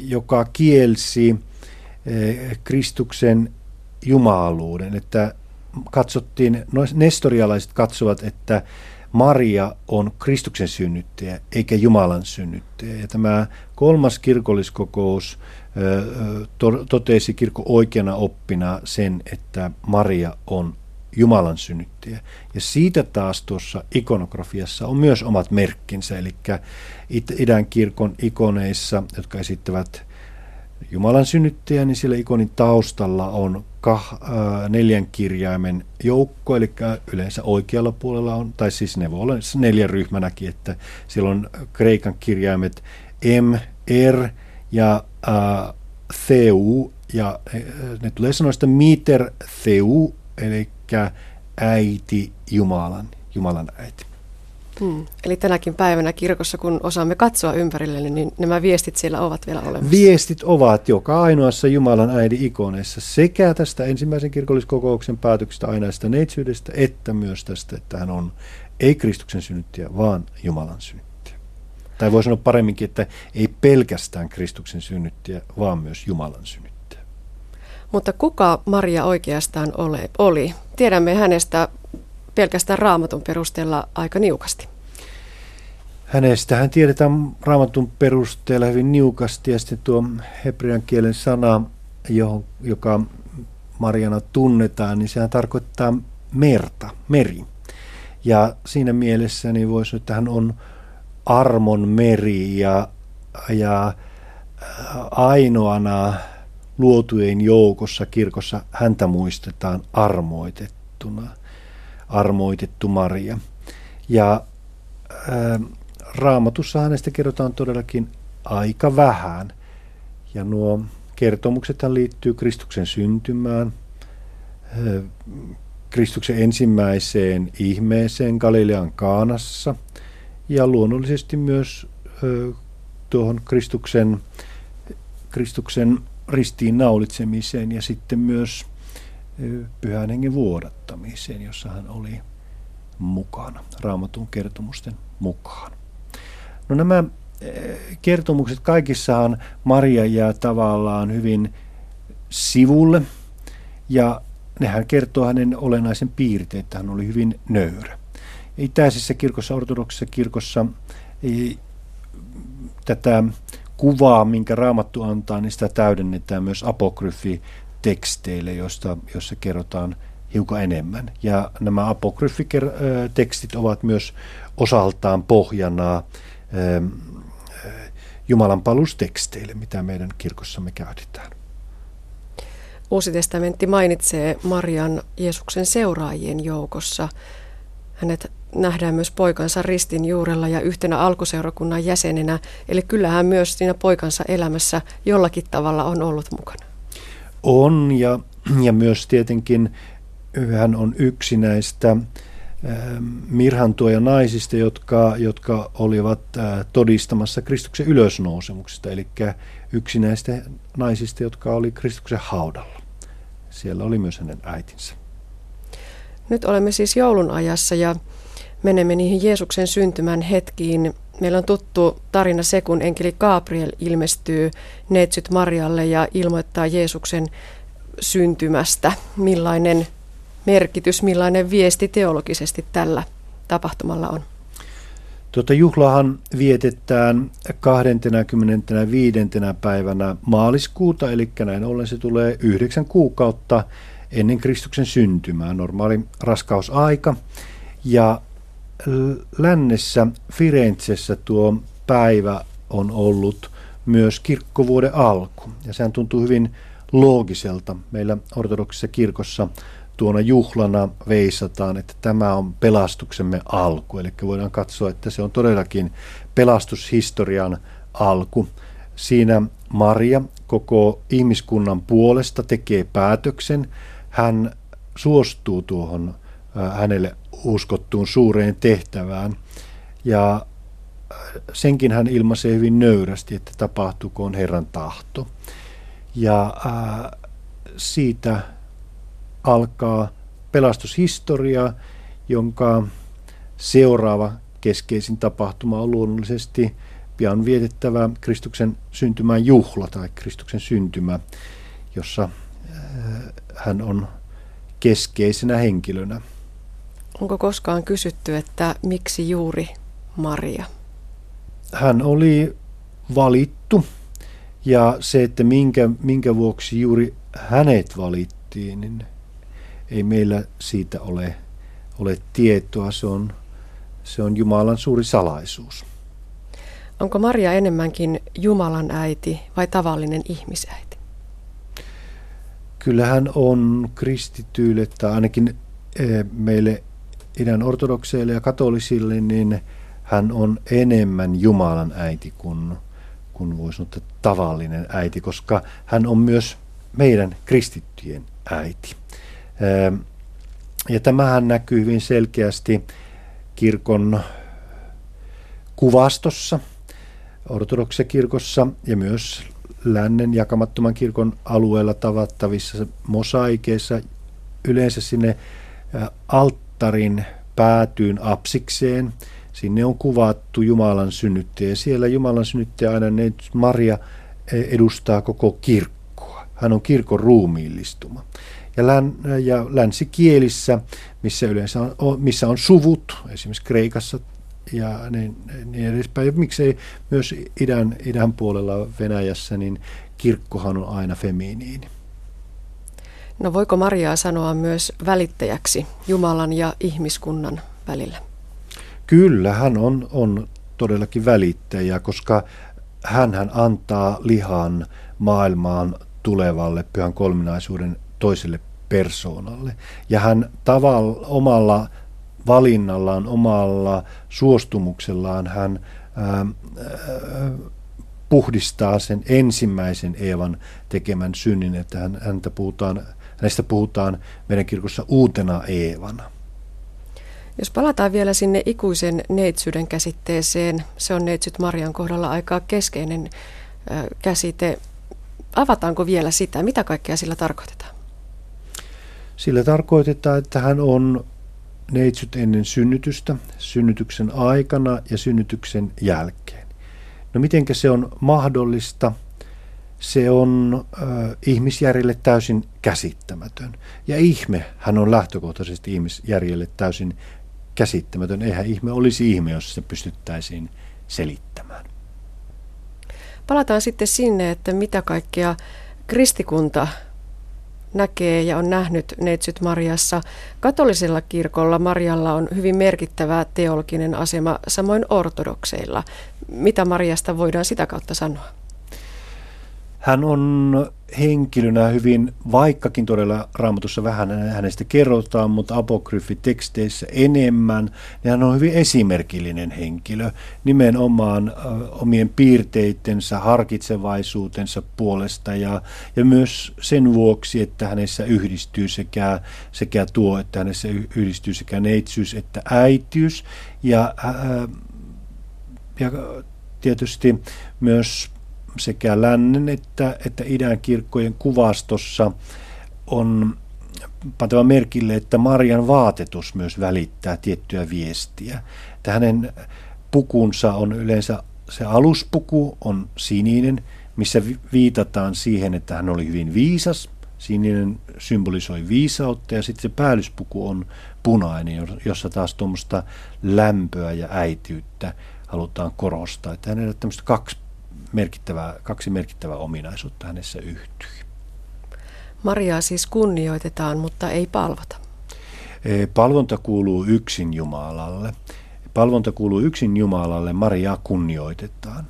joka kielsi Kristuksen jumaluuden, että katsottiin, no nestorialaiset katsovat, että Maria on Kristuksen synnyttäjä eikä Jumalan synnyttäjä. Ja tämä kolmas kirkolliskokous totesi kirkko oikeana oppina sen, että Maria on Jumalan synnyttäjä. Ja siitä taas tuossa ikonografiassa on myös omat merkkinsä, eli idän kirkon ikoneissa, jotka esittävät Jumalan synnyttäjä, niin siellä ikonin taustalla on kah, äh, neljän kirjaimen joukko, eli yleensä oikealla puolella on, tai siis ne voi olla neljän ryhmänäkin, että siellä on kreikan kirjaimet M, R ja äh, Theu, ja äh, ne tulee sanoista miter Theu, eli äiti Jumalan, Jumalan äiti. Hmm. Eli tänäkin päivänä kirkossa, kun osaamme katsoa ympärille, niin nämä viestit siellä ovat vielä olemassa. Viestit ovat joka ainoassa Jumalan äidin ikoneessa sekä tästä ensimmäisen kirkolliskokouksen päätöksestä ainaista neitsyydestä, että myös tästä, että hän on ei Kristuksen synnyttäjä, vaan Jumalan synnyttäjä. Tai voi sanoa paremminkin, että ei pelkästään Kristuksen synnyttäjä, vaan myös Jumalan synnyttäjä. Mutta kuka Maria oikeastaan ole, oli? Tiedämme hänestä pelkästään raamatun perusteella aika niukasti. Hänestähän tiedetään raamatun perusteella hyvin niukasti ja sitten tuo hebrean kielen sana, johon, joka Mariana tunnetaan, niin sehän tarkoittaa merta, meri. Ja siinä mielessä niin voisi sanoa, että hän on armon meri ja, ja ainoana luotujen joukossa kirkossa häntä muistetaan armoitettuna armoitettu Maria. Ja ää, raamatussa hänestä kerrotaan todellakin aika vähän. Ja nuo kertomukset liittyy Kristuksen syntymään, ää, Kristuksen ensimmäiseen ihmeeseen Galilean Kaanassa ja luonnollisesti myös ää, tuohon Kristuksen, Kristuksen ristiin naulitsemiseen ja sitten myös pyhän hengen vuodattamiseen, jossa hän oli mukana, raamatun kertomusten mukaan. No nämä kertomukset kaikissaan Maria jää tavallaan hyvin sivulle ja nehän kertoo hänen olennaisen piirteen, että hän oli hyvin nöyrä. Itäisessä kirkossa, ortodoksisessa kirkossa tätä kuvaa, minkä raamattu antaa, niin sitä täydennetään myös apokryfi teksteille, joista, joissa kerrotaan hiukan enemmän. Ja nämä apokryfitekstit ovat myös osaltaan pohjana Jumalan palusteksteille, mitä meidän kirkossamme käytetään. Uusi testamentti mainitsee Marian Jeesuksen seuraajien joukossa. Hänet nähdään myös poikansa ristin juurella ja yhtenä alkuseurakunnan jäsenenä. Eli kyllähän myös siinä poikansa elämässä jollakin tavalla on ollut mukana on ja, ja myös tietenkin hän on yksi näistä mirhantuoja naisista, jotka, jotka olivat todistamassa Kristuksen ylösnousemuksesta, eli yksi näistä naisista, jotka oli Kristuksen haudalla. Siellä oli myös hänen äitinsä. Nyt olemme siis joulun ajassa ja menemme niihin Jeesuksen syntymän hetkiin. Meillä on tuttu tarina se, kun enkeli Gabriel ilmestyy neitsyt Marialle ja ilmoittaa Jeesuksen syntymästä. Millainen merkitys, millainen viesti teologisesti tällä tapahtumalla on? Tuota juhlahan vietetään 25. päivänä maaliskuuta, eli näin ollen se tulee yhdeksän kuukautta ennen Kristuksen syntymää, normaali raskausaika. Ja lännessä Firenzessä tuo päivä on ollut myös kirkkovuoden alku. Ja sehän tuntuu hyvin loogiselta. Meillä ortodoksisessa kirkossa tuona juhlana veisataan, että tämä on pelastuksemme alku. Eli voidaan katsoa, että se on todellakin pelastushistorian alku. Siinä Maria koko ihmiskunnan puolesta tekee päätöksen. Hän suostuu tuohon hänelle uskottuun suureen tehtävään. Ja senkin hän ilmaisee hyvin nöyrästi, että tapahtukoon Herran tahto. Ja ää, siitä alkaa pelastushistoria, jonka seuraava keskeisin tapahtuma on luonnollisesti pian vietettävä Kristuksen syntymän juhla tai Kristuksen syntymä, jossa äh, hän on keskeisenä henkilönä. Onko koskaan kysytty, että miksi juuri Maria? Hän oli valittu ja se, että minkä, minkä vuoksi juuri hänet valittiin, niin ei meillä siitä ole, ole tietoa. Se on, se on Jumalan suuri salaisuus. Onko Maria enemmänkin Jumalan äiti vai tavallinen ihmisäiti? Kyllähän on kristityille, tai ainakin eh, meille idän ortodokseille ja katolisille, niin hän on enemmän Jumalan äiti kuin, kuin voisi sanoa tavallinen äiti, koska hän on myös meidän kristittyjen äiti. Ja tämähän näkyy hyvin selkeästi kirkon kuvastossa, ortodoksessa kirkossa ja myös lännen jakamattoman kirkon alueella tavattavissa mosaikeissa. Yleensä sinne alttarin päätyyn apsikseen. Sinne on kuvattu Jumalan synnyttäjä. Siellä Jumalan synnyttäjä aina Maria edustaa koko kirkkoa. Hän on kirkon ruumiillistuma ja, län, ja länsikielissä, missä yleensä on, missä on suvut, esimerkiksi Kreikassa ja niin, niin edespäin. Ja miksei myös idän, idän puolella Venäjässä, niin kirkkohan on aina feminiini. No voiko Mariaa sanoa myös välittäjäksi Jumalan ja ihmiskunnan välillä? Kyllä, hän on, on todellakin välittäjä, koska hän antaa lihan maailmaan tulevalle pyhän kolminaisuuden toiselle persoonalle. Ja hän tavalla, omalla valinnallaan, omalla suostumuksellaan hän ää, ää, puhdistaa sen ensimmäisen Eevan tekemän synnin, että hän, häntä puhutaan, hänestä puhutaan meidän kirkossa uutena Eevana. Jos palataan vielä sinne ikuisen neitsyyden käsitteeseen, se on neitsyt Marian kohdalla aika keskeinen käsite. Avataanko vielä sitä? Mitä kaikkea sillä tarkoitetaan? Sillä tarkoitetaan, että hän on neitsyt ennen synnytystä, synnytyksen aikana ja synnytyksen jälkeen. No mitenkä se on mahdollista? Se on äh, ihmisjärjelle täysin käsittämätön. Ja ihme, hän on lähtökohtaisesti ihmisjärjelle täysin käsittämätön. Eihän ihme olisi ihme, jos se pystyttäisiin selittämään. Palataan sitten sinne, että mitä kaikkea kristikunta näkee ja on nähnyt neitsyt Mariassa. Katolisella kirkolla Marialla on hyvin merkittävä teologinen asema, samoin ortodokseilla. Mitä Mariasta voidaan sitä kautta sanoa? Hän on henkilönä hyvin, vaikkakin todella raamatussa vähän hänestä kerrotaan, mutta apokryfiteksteissä enemmän, niin hän on hyvin esimerkillinen henkilö. Nimenomaan omien piirteitensä, harkitsevaisuutensa puolesta ja, ja myös sen vuoksi, että hänessä yhdistyy sekä, sekä tuo, että hänessä yhdistyy sekä neitsyys että äitiys. Ja, ää, ja tietysti myös sekä lännen että, että idän kirkkojen kuvastossa on pantava merkille, että Marian vaatetus myös välittää tiettyä viestiä. Että hänen pukunsa on yleensä, se aluspuku on sininen, missä viitataan siihen, että hän oli hyvin viisas. Sininen symbolisoi viisautta ja sitten se päällyspuku on punainen, jossa taas tuommoista lämpöä ja äitiyttä halutaan korostaa. Että hänellä tämmöistä kaksi merkittävää, kaksi merkittävää ominaisuutta hänessä yhtyy. Mariaa siis kunnioitetaan, mutta ei palvota. E, palvonta kuuluu yksin Jumalalle. Palvonta kuuluu yksin Jumalalle, Mariaa kunnioitetaan.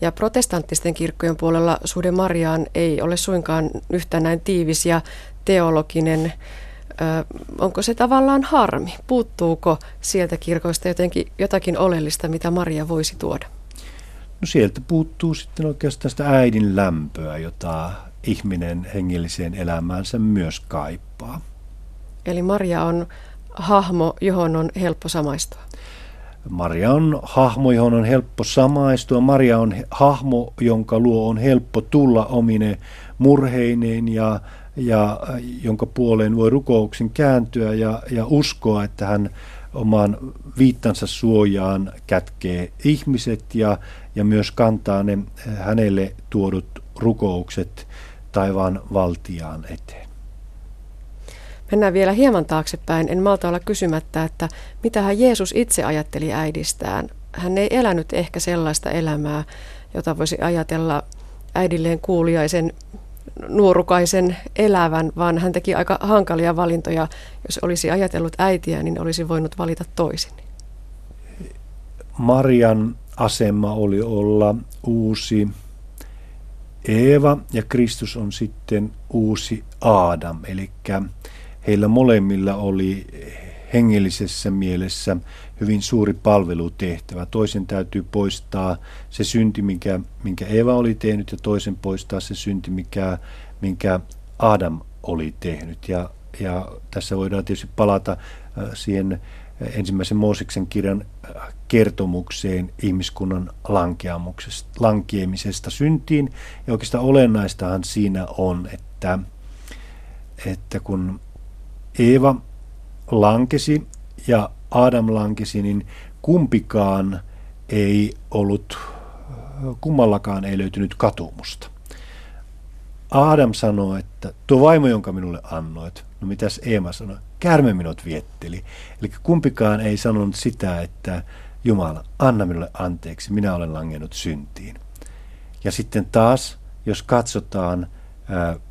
Ja protestanttisten kirkkojen puolella suhde Mariaan ei ole suinkaan yhtä näin tiivis ja teologinen. Ö, onko se tavallaan harmi? Puuttuuko sieltä kirkoista jotenkin jotakin oleellista, mitä Maria voisi tuoda? No sieltä puuttuu sitten oikeastaan sitä äidin lämpöä, jota ihminen hengelliseen elämäänsä myös kaipaa. Eli Maria on hahmo, johon on helppo samaistua. Maria on hahmo, johon on helppo samaistua. Maria on hahmo, jonka luo on helppo tulla omine murheineen ja, ja jonka puoleen voi rukouksin kääntyä ja, ja uskoa, että hän oman viittansa suojaan kätkee ihmiset ja, ja myös kantaa ne hänelle tuodut rukoukset taivaan valtiaan eteen. Mennään vielä hieman taaksepäin. En malta olla kysymättä, että mitä hän Jeesus itse ajatteli äidistään. Hän ei elänyt ehkä sellaista elämää, jota voisi ajatella äidilleen kuuliaisen nuorukaisen elävän, vaan hän teki aika hankalia valintoja. Jos olisi ajatellut äitiä, niin olisi voinut valita toisin. Marian asema oli olla uusi Eeva ja Kristus on sitten uusi Aadam. Eli heillä molemmilla oli hengellisessä mielessä hyvin suuri palvelutehtävä. Toisen täytyy poistaa se synti, minkä, minkä Eva oli tehnyt, ja toisen poistaa se synti, mikä, minkä Adam oli tehnyt. Ja, ja tässä voidaan tietysti palata äh, siihen ensimmäisen Mooseksen kirjan äh, kertomukseen ihmiskunnan lankeamisesta syntiin. Ja oikeastaan olennaistahan siinä on, että, että kun Eeva lankesi ja Adam lankesi, niin kumpikaan ei ollut, kummallakaan ei löytynyt katumusta. Adam sanoi, että tuo vaimo, jonka minulle annoit, no mitäs Eema sanoi, kärme minut vietteli. Eli kumpikaan ei sanonut sitä, että Jumala, anna minulle anteeksi, minä olen langennut syntiin. Ja sitten taas, jos katsotaan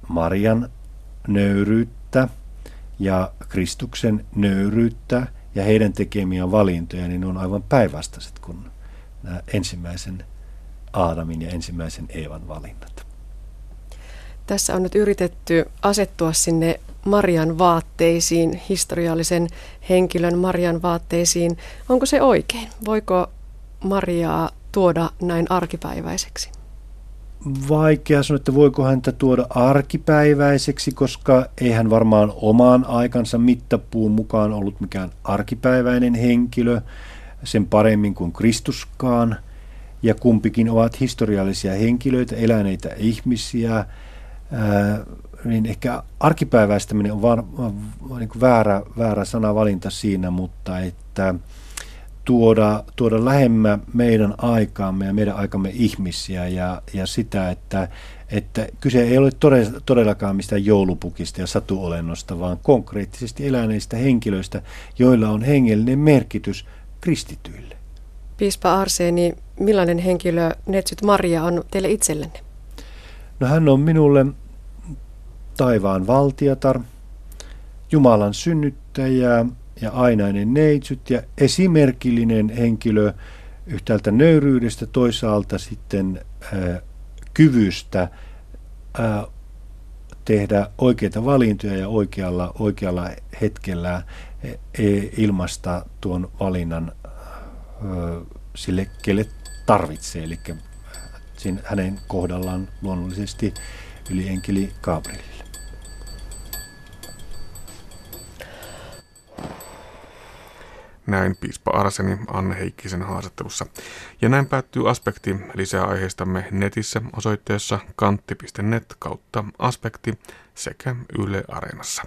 Marian nöyryyttä ja Kristuksen nöyryyttä ja heidän tekemiä valintoja, niin ne on aivan päinvastaiset kuin nämä ensimmäisen Aadamin ja ensimmäisen Eevan valinnat. Tässä on nyt yritetty asettua sinne Marian vaatteisiin, historiallisen henkilön Marian vaatteisiin. Onko se oikein? Voiko Mariaa tuoda näin arkipäiväiseksi? Vaikea sanoa, että voiko häntä tuoda arkipäiväiseksi, koska ei hän varmaan omaan aikansa mittapuun mukaan ollut mikään arkipäiväinen henkilö sen paremmin kuin Kristuskaan. Ja kumpikin ovat historiallisia henkilöitä, eläneitä ihmisiä, niin ehkä arkipäiväistäminen on vaan, niin väärä, väärä sanavalinta siinä, mutta että tuoda, tuoda lähemmä meidän aikaamme ja meidän aikamme ihmisiä ja, ja sitä, että, että kyse ei ole todellakaan mistään joulupukista ja satuolennosta, vaan konkreettisesti eläneistä henkilöistä, joilla on hengellinen merkitys kristityille. Piispa Arseeni, millainen henkilö Netsyt Maria on teille itsellenne? No hän on minulle taivaan valtiatar, Jumalan synnyttäjä ja ainainen neitsyt ja esimerkillinen henkilö yhtäältä nöyryydestä, toisaalta sitten ää, kyvystä tehdä oikeita valintoja ja oikealla, oikealla hetkellä e, ilmasta tuon valinnan sille, kelle tarvitsee, eli hänen kohdallaan luonnollisesti enkeli Gabrielille. Näin piispa Arseni Anne Heikkisen haastattelussa. Ja näin päättyy aspekti. Lisää aiheistamme netissä osoitteessa kantti.net kautta aspekti sekä Yle Areenassa.